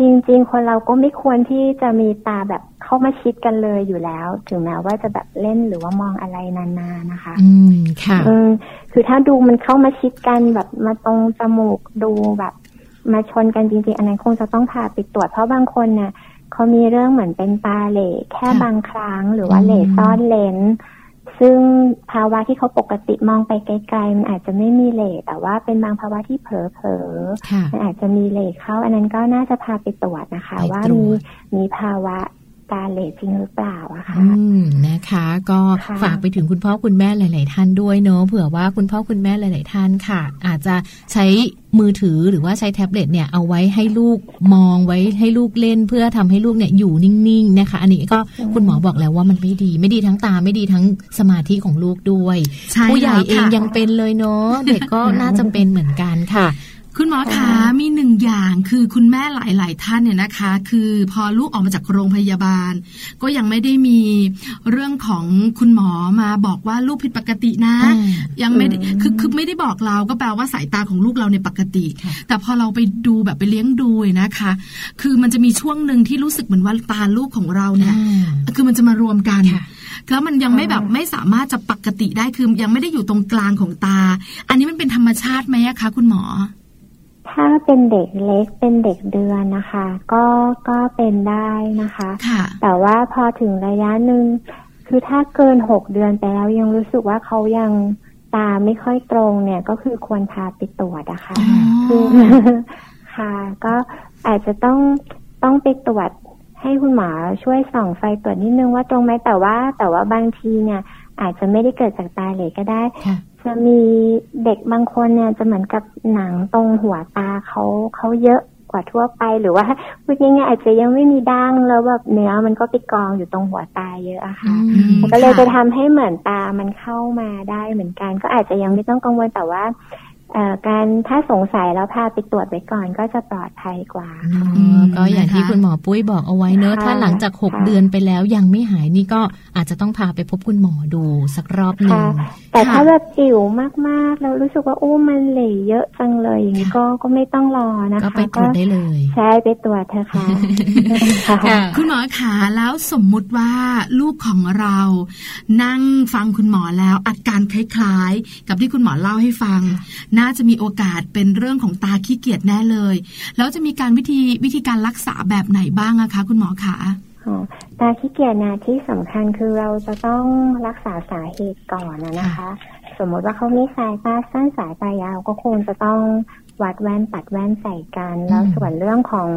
จริง ๆ คนเราก็ไม่ควรที่จะมีตาแบบเข้ามาชิดกันเลยอยู่แล้ว ถึงแม้ว่าจะแบบเล่นหรือว่ามองอะไรนานๆนะคะ อืมค่ะอืมคือถ้าดูมันเข้ามาชิดกันแบบมาตรงจมูกดูแบบ มาชนกันจริงๆ อันนั้นคงจะต้องพาไปตรวจเพราะบางคนเนี่ยเขามีเรื่องเหมือนเป็นตาเหล่แค่ค่ะบางครั้งหรือว่าอืมเหล่ซ่อนเลนส์ ซึ่งภาวะที่เขาปกติมองไปไกลๆมันอาจจะไม่มีเหล่แต่ว่าเป็นบางภาวะที่เผลอค่ะๆมันอาจจะมีเหล่เข้า อันนั้นก็น่าจะพาไปตรวจนะคะไปว่าตรมีวจมีภาวะ ตาเหล่จริงหรือเปล่าอะค่ะอืมนะคะ ก็ค่ะฝากไปถึงคุณพ่อคุณแม่หลาย ๆ ท่านด้วยเนอะเผื่อว่าคุณพ่อคุณแม่หลาย ๆ ท่านค่ะ อาจจะใช้มือถือหรือว่าใช้แท็บเล็ตเนี่ยเอาไว้ให้ลูกมองไว้ให้ลูกเล่น เพื่อทำให้ลูกเนี่ยอยู่นิ่ง ๆ นะคะ อันนี้ก็คุณหมอบอกแล้วว่ามันไม่ดีไม่ดีทั้งตาไม่ดีทั้งสมาธิของลูกด้วยใช่ผู้ใหญ่แล้วเองค่ะยังเป็นเลยเนอะเด็กก็น่าจะเป็นเหมือนกันค่ะ คุณหมอคะมีหนึ่งอย่างคือคุณแม่หลาย ๆ ท่านเนี่ยนะคะ คือพอลูกออกมาจากโรงพยาบาล ก็ยังไม่ได้มีเรื่องของคุณหมอมาบอกว่าลูกผิดปกตินะอืมยังไม่ได้อืมคือคือไม่ได้บอกเราก็แปลว่าสายตาของลูกเราเนี่ยปกติค่ะแต่พอเราไปดูแบบไปเลี้ยงดูเนี่ยนะคะ คือมันจะมีช่วงหนึ่งที่รู้สึกเหมือนว่าตาลูกของเราเนี่ยอ่าคือมันจะมารวมกันค่ะแล้วมันยังไม่แบบไม่สามารถจะปกติได้คือยังไม่ได้อยู่ตรงกลางของตา อันนี้มันเป็นธรรมชาติไหมอะคะคุณหมอ ถ้าเป็นเด็กเล็กเป็นเด็กเดือนนะคะ ก็ก็เป็นได้นะคะค่ะแต่ว่าพอถึงระยะหนึ่งคือถ้าเกินหกเดือนไปแล้วยังรู้สึกว่าเขายังตาไม่ค่อยตรงเนี่ยก็คือควรพาไปตรวจนะคะอ๋อคือค่ะ ก็อาจจะต้องต้องไปตรวจให้คุณหมอช่วยส่องไฟตรวจนิดนึงว่าตรงไหมแต่ว่าแต่ว่าบางทีเนี่ย อาจจะไม่ได้เกิดจากตาเหลก็ได้ค่ะจะมีเด็กบางคนเนี่ยจะเหมือนกับหนังตรงหัวตาเขาเขาเยอะกว่าทั่วไปหรือว่าพูดง่ายๆอาจจะยังไม่มีดั้งแล้วแบบเนื้อมันก็ไปกองอยู่ตรงหัวตาเยอะอะค่ะอืมมันก็เลยค่ะจะทำให้เหมือนตามันเข้ามาได้เหมือนกัน ก็อาจจะยังไม่ต้องกังวลแต่ว่าเอ่อ การถ้าสงสัยแล้วพาไปตรวจไว้ก่อนก็จะปลอดภัยกว่าอ๋อือมก็อย่างที่นะคะคุณหมอปุ้ยบอกเอาไว้เนอะค่ะถ้าหลังจากหกค่ะเดือนไปแล้วยังไม่หายนี่ก็อาจจะต้องพาไปพบคุณหมอดูสักรอบหนึ่งค่ะแต่ถ้าแบบจิ๋วมากๆ แล้วรู้สึกว่าอู้มันเหลยเยอะจังเลยอย่างนี้ก็ก็ไม่ต้องรอนะคะก็ไปตรวจได้เลย ใช่ไปตรวจเถอะค่ะค่ะคุณหมอขาแล้วสมมุติว่าลูกของเรา นั่งฟังคุณหมอแล้วอาการคล้ายๆ กับที่คุณหมอเล่าให้ฟังน่าจะมีโอกาสเป็นเรื่องของตาขี้เกียจแน่เลย แล้วจะมีการวิธีวิธีการรักษาแบบไหนบ้างอะคะ คุณหมอขาอ๋อตาขี้เกียจนะที่สำคัญคือเราจะต้องรักษาสาเหตุก่อนนะนะคะ สมมติว่าเขามีสายตาสั้นสายตายาวก็คงจะต้องวัดแว่นตัดแว่นใส่กัน แล้วส่วนเรื่องของ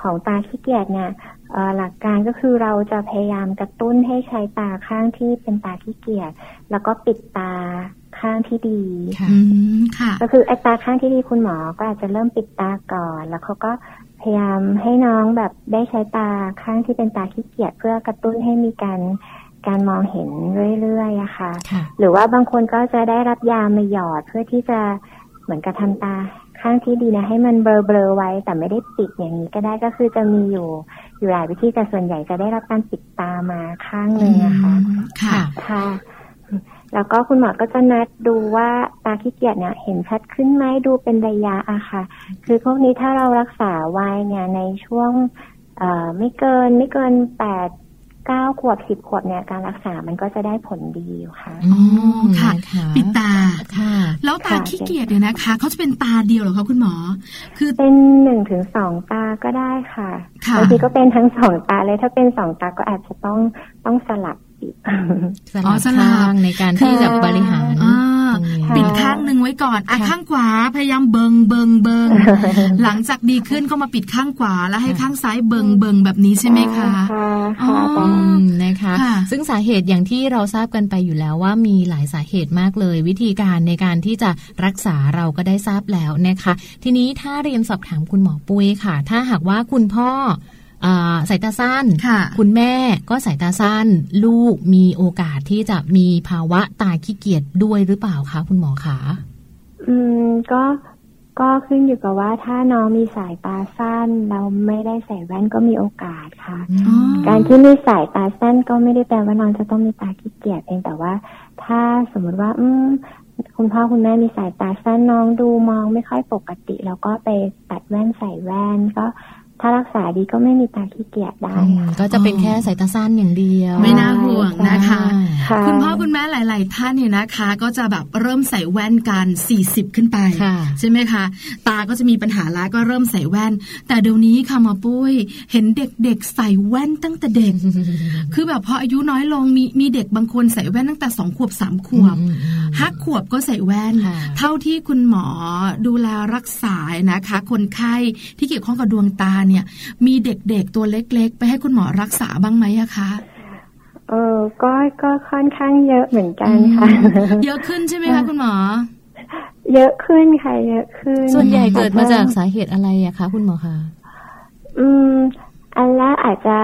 ของตาขี้เกียจเนี่ยเอ่อหลักการก็คือเราจะพยายามกระตุ้นให้ใช้ตาข้างที่เป็นตาขี้เกียจแล้วก็ปิดตา ข้างที่ดีค่ะอืมค่ะก็คือไอ้ตาข้างที่ดีคุณหมอก็อาจจะเริ่มปิดตาก่อน แล้วเขาก็พยายามให้น้องแบบได้ใช้ตาข้างที่เป็นตาขี้เกียจเพื่อกระตุ้นให้มีการการมองเห็นเรื่อยๆอะค่ะค่ะหรือว่าบางคนก็จะได้รับยามาหยอดเพื่อที่จะเหมือนกับทำตาข้างที่ดีนะให้มันเบลอๆไว้ แต่ไม่ได้ปิดอย่างนี้ก็ได้ก็คือจะมีอยู่อยู่หลายวิธีแต่ส่วนใหญ่จะได้รับการปิดตามาข้างหนึ่งนะคะค่ะค่ะ แล้วก็คุณหมอก็จะนัดดูว่าตาขี้เกียจเนี่ยเห็นชัดขึ้นไหมดูเป็นระยะอะค่ะ คือพวกนี้ถ้าเรารักษาไว้เนี่ยในช่วงเอ่อไม่เกินไม่เกินแปดเก้าขวบสิบขวบเนี่ยการรักษามันก็จะได้ผลดีอยู่ค่ะอืมค่ะนะคะปิดตาค่ะ แล้วตาค่ะขี้เกียจเนี่ยนะคะเขาจะเป็นตาเดียวเหรอคะคุณหมอ คือเป็นหนึ่งถึงสองตาก็ได้ค่ะค่ะบางทีก็เป็นทั้งสองตาเลยถ้าเป็นสองตาก็อาจจะต้องต้องสลับปิดส อ๋ลัอบสลับข้างในการที่จะบริหารอ่าตรงนี้ปิดข้างหนึ่งไว้ก่อนอะค่ะข้างขวาพยายามเบิงเบิงเบิงหลังจากดีขึ้นก็มาปิดข้างขวาแล้วให้ข้างซ้ายเบิงเบิงแบบนี้ใช่ไหมคะค่ะอ๋อค่ะอืมนะคะค่ะซึ่งสาเหตุอย่างที่เราทราบกันไปอยู่แล้วว่ามีหลายสาเหตุมากเลย วิธีการในการที่จะรักษาเราก็ได้ทราบแล้วนะคะ ทีนี้ถ้าเรียนสอบถามคุณหมอปุ้ยค่ะ ถ้าหากว่าคุณพ่อ สายตาสั้นค่ะคุณแม่ก็สายตาสั้น ลูกมีโอกาสที่จะมีภาวะตาขี้เกียจด้วยหรือเปล่าคะ คุณหมอคะอืมก็ก็ขึ้นอยู่กับว่าถ้าน้องมีสายตาสั้น เราไม่ได้ใส่แว่นก็มีโอกาสค่ะอ๋อการที่มีสายตาสั้นก็ไม่ได้แปลว่าน้องจะต้องมีตาขี้เกียจเองแต่ว่า ถ้าสมมติว่า อืมคุณพ่อคุณแม่มีสายตาสั้นน้องดูมองไม่ค่อยปกติ แล้วก็ไปตัดแว่นใส่แว่นก็ ถ้ารักษาดีก็ไม่มีตาขี้เกียจได้อืมค่ะก็จะเป็นแค่สายตาสั้นอย่างเดียว ไม่น่าห่วงนะคะค่ะคุณพ่อคุณแม่หลาย ๆ ท่านเนี่ยนะคะ ก็จะแบบเริ่มใส่แว่นกัน 40 ขึ้นไปค่ะใช่ไหมคะ ตาก็จะมีปัญหาแล้วก็เริ่มใส่แว่น แต่เดี๋ยวนี้ค่ะหมอปุ้ย เห็นเด็ก ๆ ใส่แว่นตั้งแต่เด็ก คือแบบพออายุน้อยลงมีมีเด็กบางคนใส่แว่นตั้งแต่สองขวบสามขวบอืมอืมห้าขวบก็ใส่แว่นค่ะเท่าที่คุณหมอดูแลรักษานะคะ คนไข้ที่เกี่ยวข้องกับดวงตาเนี่ย มีเด็กๆตัวเล็ก ๆ ไปให้คุณหมอรักษาบ้างไหมอะคะเออก็ก็ค่อนข้างเยอะเหมือนกันค่ะ เยอะขึ้นใช่ไหมคะคุณหมอ เยอะขึ้นค่ะเยอะขึ้น ส่วนใหญ่เกิดมาจากแต่ว่สาเหตุอะไรอะคะคุณหมอคะอืม อันแรกอาจจะ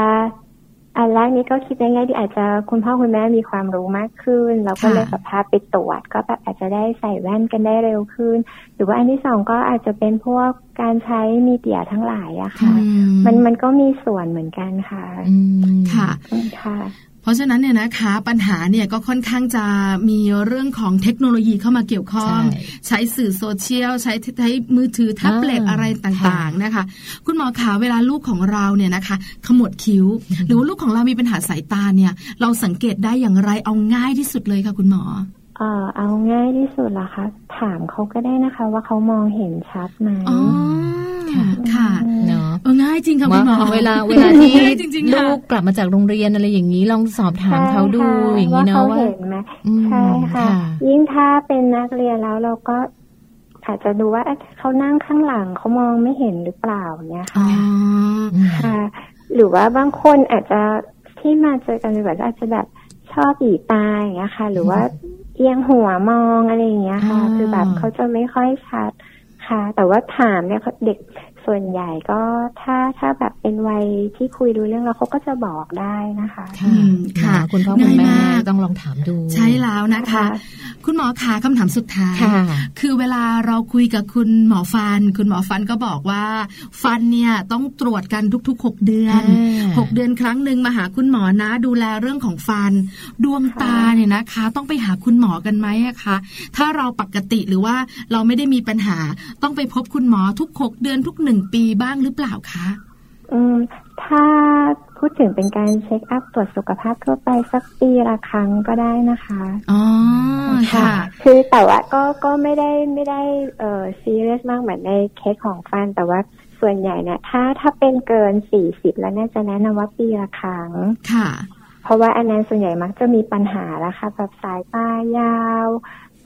อันแรกนี้ก็คิดง่ายๆที่อาจจะคุณพ่อคุณแม่มีความรู้มากขึ้น แล้วก็ค่ะเลยแบบพาไปตรวจ ก็แบบอาจจะได้ใส่แว่นกันได้เร็วขึ้น หรือว่าอันที่สองก็อาจจะเป็นพวกการใช้มีเดียทั้งหลายอะค่ะอืมันมันก็มีส่วนเหมือนกันค่ะอืมค่ะอืมค่ะ เพราะฉะนั้นเนี่ยนะคะปัญหาเนี่ยก็ค่อนข้างจะมีเรื่องของเทคโนโลยีเข้ามาเกี่ยวข้อง ใช่ใช้สื่อโซเชียล ใช้ใช้มือถือแท็บเล็ตอ่าอะไรต่างๆนะคะ คุณหมอขาเวลาลูกของเราเนี่ยนะคะขมวดคิ้ว หรือว่าลูกของเรามีปัญหาสายตาเนี่ย เราสังเกตได้อย่างไรเอาง่ายที่สุดเลยค่ะคุณหมอ เออเอาง่ายที่สุดเหรอคะถามเขาก็ได้นะคะ ว่าเขามองเห็นชัดไหมอ๋อค่ะค่ะเนาะเออง่ายจริงค่ะคุณหมอว่าเวลาเวลาที่ง่ายจริงๆค่ะลูกกลับมาจากโรงเรียนอะไรอย่างนี้ลองสอบถามเขาดูใช่ค่ะอย่างนี้เนาะว่าว่าเขาเห็นไหมอืมใช่ค่ะค่ะ ยิ่งถ้าเป็นนักเรียนแล้วเราก็อาจจะดูว่าเอ๊ะเขานั่งข้างหลังเขามองไม่เห็นหรือเปล่าเนี่ยอ๋อค่ะอืมค่ะ หรือว่าบางคนอาจจะที่มาเจอกันบ่อยๆก็อาจจะแบบชอบหยีตาอย่างเงี้ยค่ะ หรือว่า เอียงหัวมองอะไรอย่างเงี้ยค่ะอ่าคือแบบเขาจะไม่ค่อยชัดค่ะ แต่ว่าถามเนี่ยเขาเด็กส่วนใหญ่ก็ถ้าถ้าแบบเป็นวัยที่คุยรู้เรื่องแล้วเขาก็จะบอกได้นะคะ ค่ะอืมค่ะนคุณพ่อคุณแม่ง่ายมากต้องลองถามดู ใช่แล้วนะคะ คุณหมอขาคำถามสุดท้ายค่ะคือเวลาเราคุยกับคุณหมอฟัน คุณหมอฟันก็บอกว่า ฟันเนี่ยต้องตรวจกันทุกๆ 6 เดือนอ่า6เดือนครั้งหนึ่งมาหาคุณหมอนะ ดูแลเรื่องของฟัน ดวงตาเนี่ยนะคะ ต้องไปหาคุณหมอกันไหมอะคะ ถ้าเราปกติหรือว่าเราไม่ได้มีปัญหาต้องไปพบคุณหมอทุก 6 เดือนทุกหนึ่งปีบ้างหรือเปล่าคะอืม ถ้าพูดถึงเป็นการเช็คอัพตรวจสุขภาพทั่วไปสักปีละครั้งก็ได้นะคะอ๋อค่ะ คือแต่ว่าก็ก็ไม่ได้ไม่ได้เอ่อซีเรียสมากเหมือนในเคสของฟันแต่ว่าส่วนใหญ่เนี่ยถ้าถ้าเป็นเกินสี่สิบแล้วน่าจะแนะนำว่าปีละครั้งค่ะ เพราะว่าอันนั้นส่วนใหญ่มักจะมีปัญหาแล้วค่ะแบบสายตายาว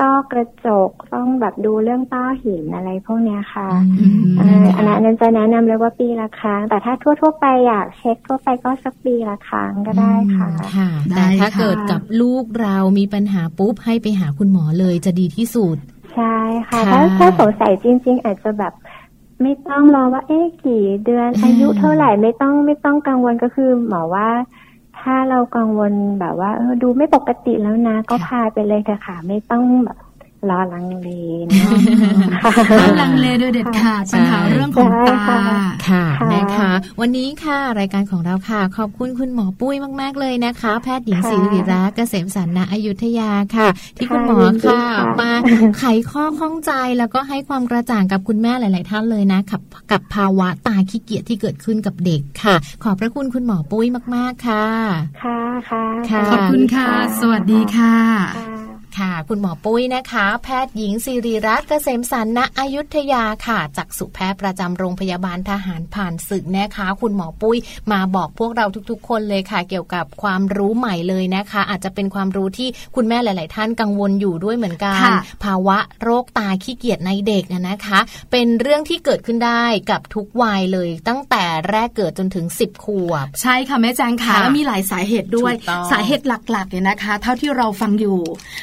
ต้อกระจกต้องแบบดูเรื่องต้อหินอะไรพวกเนี้ยค่ะอืมเอ่ออันนั้นอันนั้นจะแนะนำเลยว่าปีละครั้ง แต่ถ้าทั่ว ๆ ไปอยากเช็คทั่วไปก็สักปีละครั้งก็ได้ค่ะอืมค่ะได้แต่ถ้าค่ะเกิดกับลูกเรามีปัญหาปุ๊บให้ไปหาคุณหมอเลยจะดีที่สุด ใช่ค่ะค่ะถ้าถ้าสงสัยจริง ๆ อาจจะแบบไม่ต้องรอว่าเอ๊ะกี่เดือนอ่าอายุเท่าไหร่ไม่ต้องไม่ต้องกังวลก็คือหมอว่า ถ้าเรากังวลแบบว่าเออดูไม่ปกติแล้วนะ ก็พาไปเลยเถอะค่ะ ไม่ต้องแบบ รอลังเลนะห้ามลังเลโดยเด็ดขาดปัญหาเรื่องของตาใช่ค่ะค่ะค่ะนะคะ วันนี้ค่ะรายการของเราค่ะ ขอบคุณคุณหมอปุ้ยมาก ๆ เลยนะคะ แพทย์หญิงค่ะศิริรักษ์เกษมสันต์ณอยุธยาค่ะ ที่คุณค่ะหมอยินดีค่ะค่ะมาไขข้อข้องใจแล้วก็ให้ความกระจ่างกับคุณแม่หลาย ๆ ท่านเลยนะกับกับภาวะตาขี้เกียจที่เกิดขึ้นกับเด็กค่ะ ขอบพระคุณคุณหมอปุ้ยมาก ๆ ค่ะ ค่ะค่ะค่ะขอบคุณค่ะ สวัสดีค่ะ ค่ะค่ะคุณหมอปุ้ยนะคะ แพทย์หญิงสิริรัตน์เกษมสันต์ณอยุธยาค่ะจากสุแพทย์ประจำโรงพยาบาลทหารผ่านศึกนะคะ คุณหมอปุ้ยมาบอกพวกเราทุกๆ คนเลยค่ะ เกี่ยวกับความรู้ใหม่เลยนะคะ อาจจะเป็นความรู้ที่คุณแม่หลาย ๆ ท่านกังวลอยู่ด้วยเหมือนกันค่ะภาวะโรคตาขี้เกียจในเด็กนะนะคะ เป็นเรื่องที่เกิดขึ้นได้กับทุกวัยเลย ตั้งแต่แรกเกิดจนถึง 10ขวบใช่ค่ะแม่แจงค่ะค่ะแล้วมีหลายสาเหตุด้วยถูกต้องสาเหตุหลักๆเนี่ยนะคะ เท่าที่เราฟังอยู่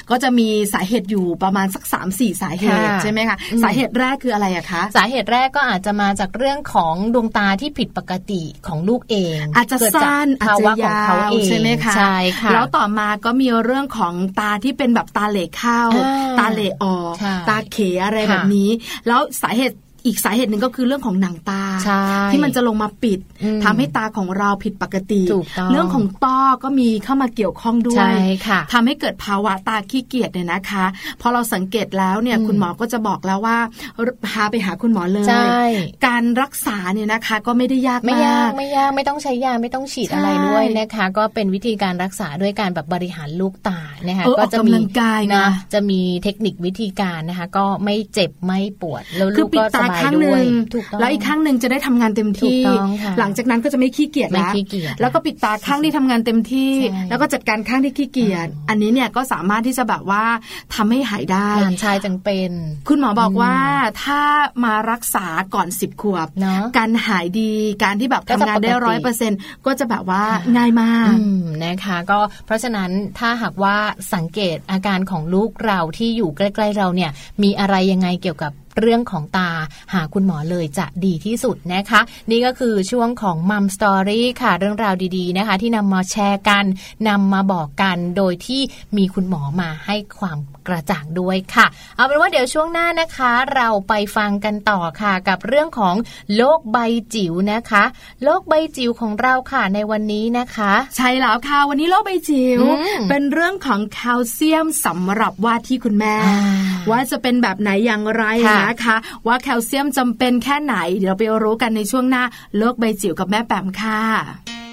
ก็จะมีสาเหตุอยู่ประมาณสัก 3 4 สาเหตุค่ะใช่ไหมคะอืมสาเหตุแรกคืออะไรอะคะสาเหตุแรกก็อาจจะมาจากเรื่องของดวงตาที่ผิดปกติของลูกเอง อาจจะเกิดจกสั้นอาจภาจะวะของยาเขาวเองใช่ไหมคะใช่ค่ะแล้วต่อมาก็มีเรื่องของตาที่เป็นแบบตาเหล่เข้าอ่าตาเหล่ออกใช่ตาเขอะไรค่ะแบบนี้ แล้วสาเหตุ อีกสาเหตุหนึ่งก็คือเรื่องของหนังตาใช่ที่มันจะลงมาปิดอืมทำให้ตาของเราผิดปกติถูกต้องเรื่องของต้อก็มีเข้ามาเกี่ยวข้องด้วใช่ยค่ะทำให้เกิดภาวะตาขี้เกียจเนี่ยนะคะ พอเราสังเกตแล้วเนี่ยอืมคุณหมอก็จะบอกแล้วว่าพาไปหาคุณหมอเลยใช่การรักษาเนี่ยนะคะก็ไม่ได้ยากไม่มายากกไม่ยากไม่ต้องใช้ยาไม่ต้องฉีดใช่อะไรด้วยนะคะ ก็เป็นวิธีการรักษาด้วยการแบบบริหารลูกตานะคะเออก็จะมีออกกำลังกายนะจะมีเทคนิควิธีการนะคะ ก็ไม่เจ็บไม่ปวดแล้วคืลูอกปิดก็สตาบายข้างหด้วนึ่ยงถูกต้องแล้วอีกข้างหนึ่งจะได้ทำงานเต็มที่ถูกต้องค่ะหลังจากนั้นก็จะไม่ขี้เกียจไม่ละขี้เกียจแล้วก็ปิดตาข้างที่ทำงานเต็มที่ใช่แล้วก็จัดการข้างที่ขี้เกียจอันนี้เนี่ยก็สามารถที่จะแบบว่าทำให้หายได้หลานชายจังเป็น คุณหมอบอกว่าถ้ามารักษาก่อนสิบขวบเนาะการหายดีการที่แบบก็จะทำงานได้ปกติร้อยเปอร์เซ็นก็จะแบบว่าค่ะง่ายมากอืมนะคะ ก็เพราะฉะนั้นถ้าหากว่าสังเกตอาการของลูกเราที่อยู่ใกล้ ๆ เราเนี่ยมีอะไรยังไงเกี่ยวกับ เรื่องของตาหาคุณหมอเลยจะดีที่สุดนะคะ นี่ก็คือช่วงของมัมสตอรี่ค่ะ เรื่องราวดีๆนะคะ ที่นำมาแชร์กันนำมาบอกกันโดยที่มีคุณหมอมาให้ความกระจ่างด้วยค่ะ เอาเป็นว่าเดี๋ยวช่วงหน้านะคะ เราไปฟังกันต่อค่ะกับเรื่องของโลกใบจิ๋วนะคะ โลกใบจิ๋วของเราค่ะในวันนี้นะคะ ใช่แล้วค่ะ วันนี้โลกใบจิ๋วอืมเป็นเรื่องของแคลเซียมสำหรับว่าที่คุณแม่อ่าว่าจะเป็นแบบไหนอย่างไรค่ะนะคะ ว่าแคลเซียมจำเป็นแค่ไหน เดี๋ยวเราไปรู้กันในช่วงหน้าโลกใบจิ๋วกับแม่แปมค่ะ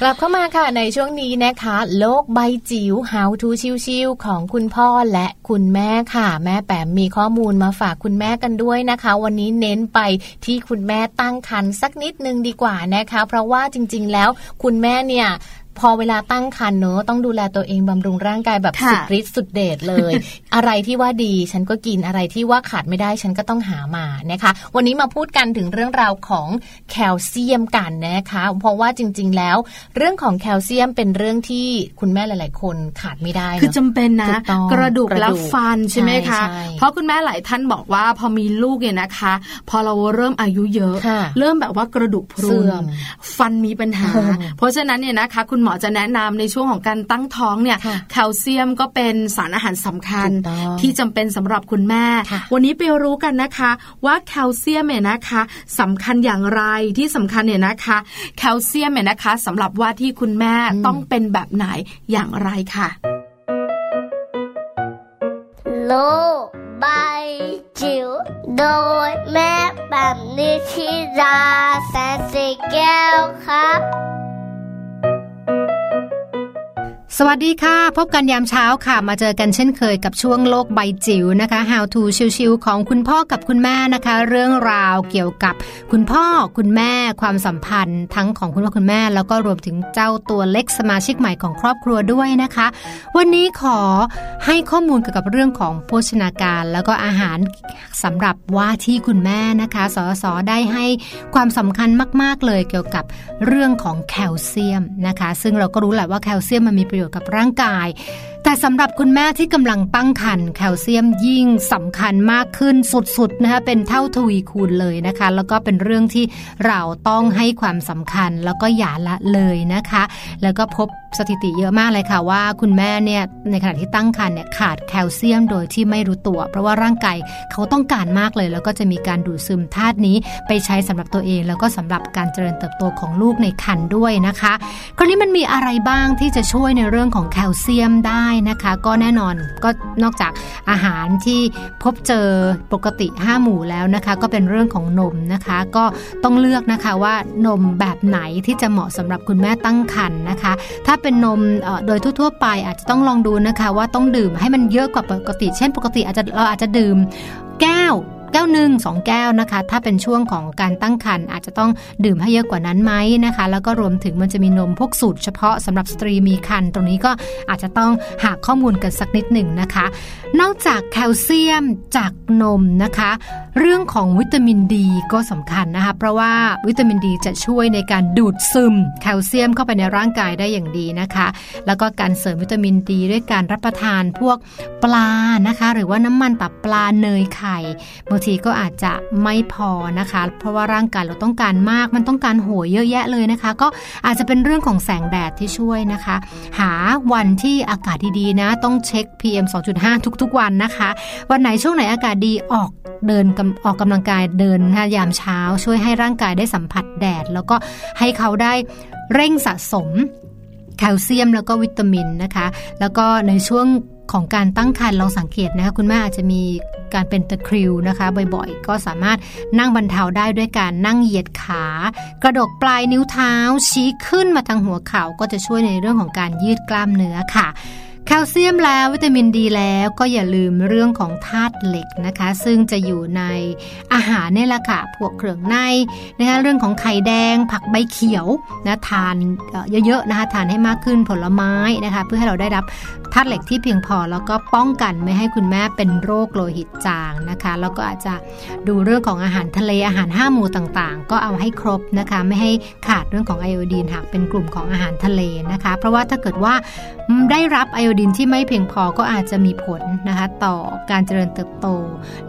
กลับเข้ามาค่ะในช่วงนี้นะคะ โลกใบจิ๋ว How to ชิวๆของคุณพ่อและคุณแม่ค่ะ แม่แปมมีข้อมูลมาฝากคุณแม่กันด้วยนะคะ วันนี้เน้นไปที่คุณแม่ตั้งครรภ์สักนิดนึงดีกว่านะคะ เพราะว่าจริง ๆ แล้วคุณแม่เนี่ย พอเวลาตั้งครรภ์เนอะต้องดูแลตัวเองบำรุงร่างกายแบบสุดฤทธิ์สุดเดชเลย อะไรที่ว่าดีฉันก็กินอะไรที่ว่าขาดไม่ได้ฉันก็ต้องหามานะคะ วันนี้มาพูดกันถึงเรื่องราวของแคลเซียมกันนะคะ เพราะว่าจริง ๆ แล้ว เรื่องของแคลเซียมเป็นเรื่องที่คุณแม่หลาย ๆ คนขาดไม่ได้คือจำเป็นนะ กระดูกและฟันใช่ไหมคะใช่เพราะคุณแม่หลายท่านบอกว่าพอมีลูกเนี่ยนะคะ พอเราเริ่มอายุเยอะค่ะเริ่มแบบว่ากระดูกพรุเสื่นอมฟันมีปัญหาโอ้เพราะฉะนั้นเนี่ยนะคะคุณหมอจะแนะนำในช่วงของการตั้งท้องเนี่ยค่ะแคลเซียมก็เป็นสารอาหารสำคัญถูกต้องที่จำเป็นสำหรับคุณแม่ค่ะวันนี้ไปรู้กันนะคะ ว่าแคลเซียมเนี่ยนะคะสำคัญอย่างไรที่สำคัญเนี่ยนะคะ แคลเซียมเนี่ยนะคะสำหรับว่าที่คุณแม่ต้องเป็นแบบไหนอย่างไรค่ะ โลกใบจิ๋วโดยแม่แบบนิชิราแสนสีแก้วครับ สวัสดีค่ะ พบกันยามเช้าค่ะ มาเจอกันเช่นเคยกับช่วงโลกใบจิ๋วนะคะ How to ชิวๆของคุณพ่อกับคุณแม่นะคะ เรื่องราวเกี่ยวกับคุณพ่อคุณแม่ความสัมพันธ์ ทั้งของคุณพ่อคุณแม่ แล้วก็รวมถึงเจ้าตัวเล็กสมาชิกใหม่ของครอบครัวด้วยนะคะ วันนี้ขอให้ข้อมูลเกี่ยวกับเรื่องของโภชนาการ แล้วก็อาหารสำหรับว่าที่คุณแม่นะคะ สสได้ให้ความสำคัญมาก ๆเลยเกี่ยวกับเรื่องของแคลเซียมนะคะ ซึ่งเราก็รู้แหละว่าแคลเซียมมันมีประโยชน์กับร่างกาย แต่สำหรับคุณแม่ที่กำลังตั้งครรภ์แคลเซียมยิ่งสำคัญมากขึ้นสุดๆนะคะเป็นเท่าทวีคูณเลยนะคะ แล้วก็เป็นเรื่องที่เราต้องให้ความสำคัญแล้วก็อย่าละเลยนะคะ แล้วก็พบสถิติเยอะมากเลยค่ะว่าคุณแม่เนี่ยในขณะที่ตั้งครรภ์เนี่ยขาดแคลเซียมโดยที่ไม่รู้ตัว เพราะว่าร่างกายเขาต้องการมากเลย แล้วก็จะมีการดูดซึมธาตุนี้ไปใช้สำหรับตัวเอง แล้วก็สำหรับการเจริญเติบโตของลูกในครรภ์ด้วยนะคะ คราวนี้มันมีอะไรบ้างที่จะช่วยในเรื่องของแคลเซียมได้นะคะ ก็แน่นอนก็นอกจากอาหารที่พบเจอปกติ 5 หมู่แล้วนะคะ ก็เป็นเรื่องของนมนะคะ ก็ต้องเลือกนะคะว่านมแบบไหนที่จะเหมาะสำหรับคุณแม่ตั้งครรภ์นะคะ ถ้าเป็นนมโดยทั่วๆไปอาจจะต้องลองดูนะคะ ว่าต้องดื่มให้มันเยอะกว่าปกติ เช่นปกติอาจจะเราอาจจะดื่มแก้ว แก้วหนึ่งสองแก้วนะคะ ถ้าเป็นช่วงของการตั้งครรภ์อาจจะต้องดื่มให้เยอะกว่านั้นไหมนะคะ แล้วก็รวมถึงมันจะมีนมพวกสูตรเฉพาะสำหรับสตรีมีครรภ์ตรงนี้ก็อาจจะต้องหาข้อมูลกันสักนิดหนึ่งนะคะ นอกจากแคลเซียมจากนมนะคะ เรื่องของวิตามินดีก็สำคัญนะคะ เพราะว่าวิตามินดีจะช่วยในการดูดซึมแคลเซียมเข้าไปในร่างกายได้อย่างดีนะคะ แล้วก็การเสริมวิตามินดีด้วยการรับประทานพวกปลานะคะ หรือว่าน้ำมันตับปลาเนยไข่บางทีก็อาจจะไม่พอนะคะ เพราะว่าร่างกายเราต้องการมาก มันต้องการโหยเยอะแยะเลยนะคะ ก็อาจจะเป็นเรื่องของแสงแดดที่ช่วยนะคะ หาวันที่อากาศดีๆนะ ต้องเช็ค PM 2.5 ทุกๆวันนะคะ วันไหนช่วงไหนอากาศดีออกเดินออกกำลังกายเดินนะคะยามเช้า ช่วยให้ร่างกายได้สัมผัสแดด แล้วก็ให้เขาได้เร่งสะสมแคลเซียมแล้วก็วิตามินนะคะ แล้วก็ในช่วง ของการตั้งครรภ์ลองสังเกตนะคะคุณแม่อาจจะมีการเป็นตะคริวนะคะบ่อยๆ ก็สามารถนั่งบรรเทาได้ด้วยการนั่งเหยียดขา กระดกปลายนิ้วเท้าชี้ขึ้นมาทางหัวเข่าก็จะช่วยในเรื่องของการยืดกล้ามเนื้อค่ะ แคลเซียมแล้ววิตามินดีแล้วก็อย่าลืมเรื่องของธาตุเหล็กนะคะ ซึ่งจะอยู่ในอาหารเนี่ยแหละค่ะพวกเครื่องในนะคะเรื่องของไข่แดง ผักใบเขียวนะทานเยอะๆนะคะทานให้มากขึ้นผลไม้นะคะ เพื่อให้เราได้รับธาตุเหล็กที่เพียงพอแล้วก็ป้องกันไม่ให้คุณแม่เป็นโรคโลหิตจางนะคะ แล้วก็อาจจะดูเรื่องของอาหารทะเลอาหารห้าหมู่ต่างๆ ก็เอาให้ครบนะคะ ไม่ให้ขาดเรื่องของไอโอดีนหากเป็นกลุ่มของอาหารทะเลนะคะ เพราะว่าถ้าเกิดว่าได้รับไอโอดีนที่ไม่เพียงพอก็อาจจะมีผลนะคะต่อการเจริญเติบโต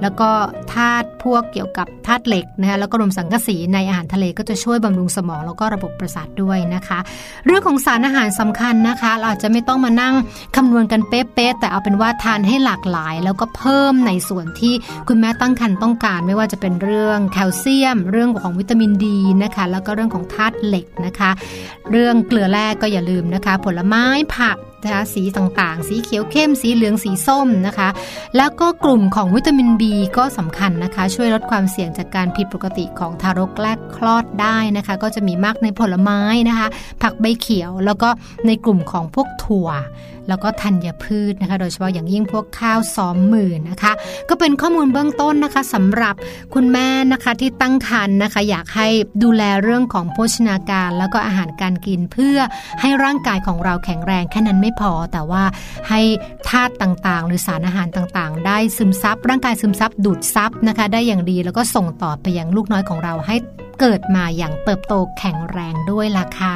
แล้วก็ธาตุพวกเกี่ยวกับธาตุเหล็กนะคะแล้วก็รวมสังกะสีในอาหารทะเลก็จะช่วยบำรุงสมองแล้วก็ระบบประสาทด้วยนะคะ เรื่องของสารอาหารสำคัญนะคะ เราอาจจะไม่ต้องมานั่งคำนวณกันเป๊ะๆแต่เอาเป็นว่าทานให้หลากหลาย แล้วก็เพิ่มในส่วนที่คุณแม่ตั้งครรภ์ต้องการ ไม่ว่าจะเป็นเรื่องแคลเซียม เรื่องของวิตามินดีนะคะ แล้วก็เรื่องของธาตุเหล็กนะคะ เรื่องเกลือแร่ก็อย่าลืมนะคะ ผลไม้ผัก นะคะสีต่างๆ สีเขียวเข้ม สีเหลืองสีส้มนะคะ แล้วก็กลุ่มของวิตามิน B ก็สำคัญนะคะ ช่วยลดความเสี่ยงจากการผิดปกติของทารกแรกคลอดได้นะคะ ก็จะมีมากในผลไม้นะคะ ผักใบเขียวแล้วก็ในกลุ่มของพวกถั่ว แล้วก็ธัญพืชนะคะ โดยเฉพาะอย่างยิ่งพวกข้าวซ้อมมือนะคะ ก็เป็นข้อมูลเบื้องต้นนะคะสำหรับคุณแม่นะคะที่ตั้งครรภ์นะคะ อยากให้ดูแลเรื่องของโภชนาการ แล้วก็อาหารการกินเพื่อให้ร่างกายของเราแข็งแรงแค่นั้นไม่พอ แต่ว่าให้ธาตุต่างๆ หรือสารอาหารต่างๆ ได้ซึมซับร่างกายซึมซับดูดซับนะคะ ได้อย่างดีแล้วก็ส่งต่อไปยังลูกน้อยของเราให้เกิดมาอย่างเติบโตแข็งแรงด้วยล่ะค่ะ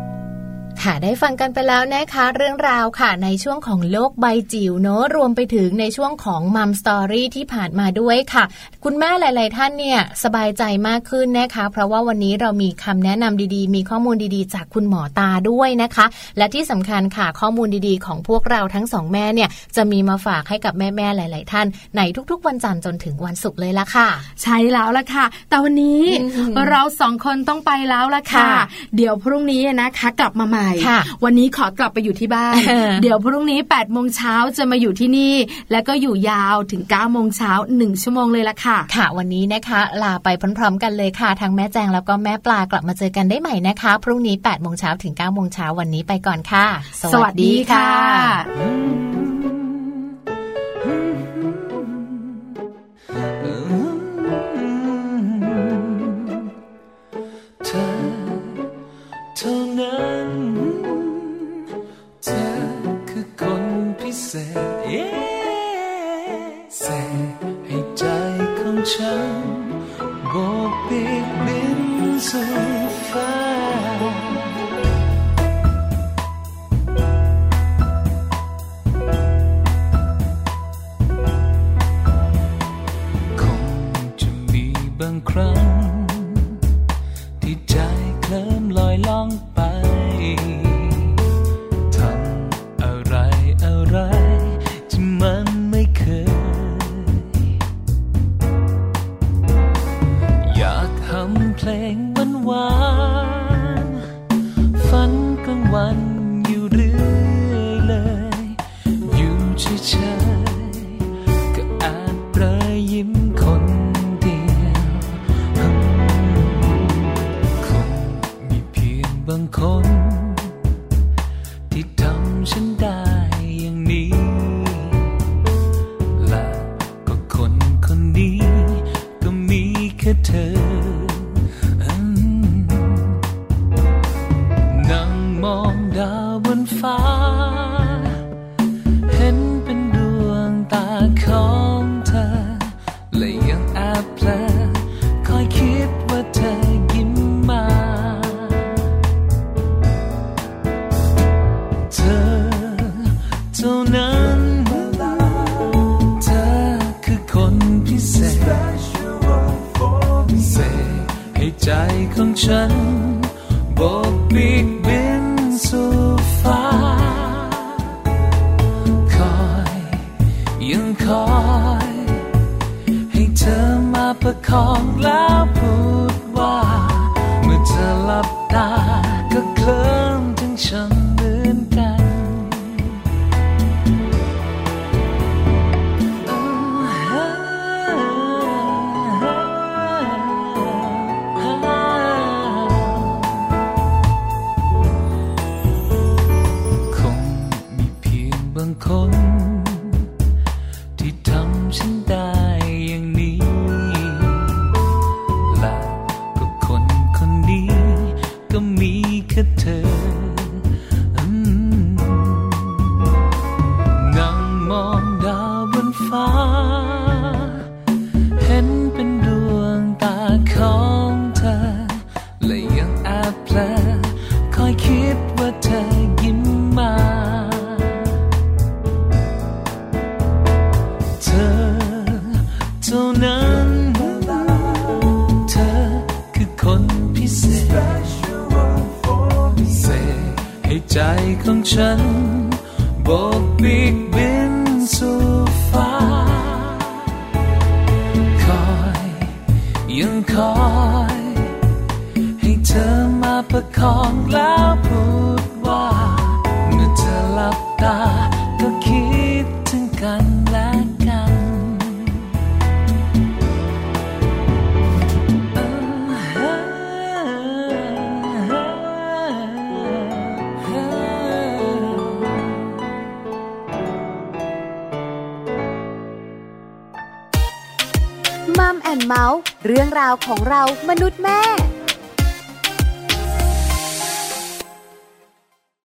ครับค่ะได้ฟังกันไปแล้วนะคะ เรื่องราวค่ะ ในช่วงของโลกใบจิ๋วเนอะรวมไปถึงในช่วงของมัมสตอรี่ที่ผ่านมาด้วยค่ะ คุณแม่หลาย ๆ ท่านเนี่ยสบายใจมากขึ้นนะคะ เพราะว่าวันนี้เรามีคำแนะนำดีๆ มีข้อมูลดีๆ จากคุณหมอตาด้วยนะคะ และที่สำคัญค่ะข้อมูลดีๆ ของพวกเราทั้งสองแม่เนี่ยจะมีมาฝากให้กับแม่ ๆ หลาย ๆ ท่าน ในทุก ๆ วันจันทร์จนถึงวันศุกร์เลยละค่ะ ใช่แล้วละค่ะ แต่วันนี้เราสองคนต้องไปแล้วละค่ะ เดี๋ยวพรุ่งนี้นะคะกลับมาใหม่วันนี้ขอกลับไปอยู่ที่บ้าน เดี๋ยวพรุ่งนี้8ปดโมงเช้าจะมาอยู่ที่นี่ แล้วก็อยู่ยาวถึง9ก้าโมงเช้าหนึ่งชั่วโมงเลยละค่ะ ค่ะ วันนี้นะคะลาไปพร้อมๆกันเลยค่ะทางแม่แจงแล้วก็แม่ปลากลับมาเจอกันได้ใหม่นะคะ พรุ่งนี้8ปดโมงเช้าถึง9ก้าโมงเช้าวันนี้ไปก่อนค่ะ สวัสดีค่ะ ข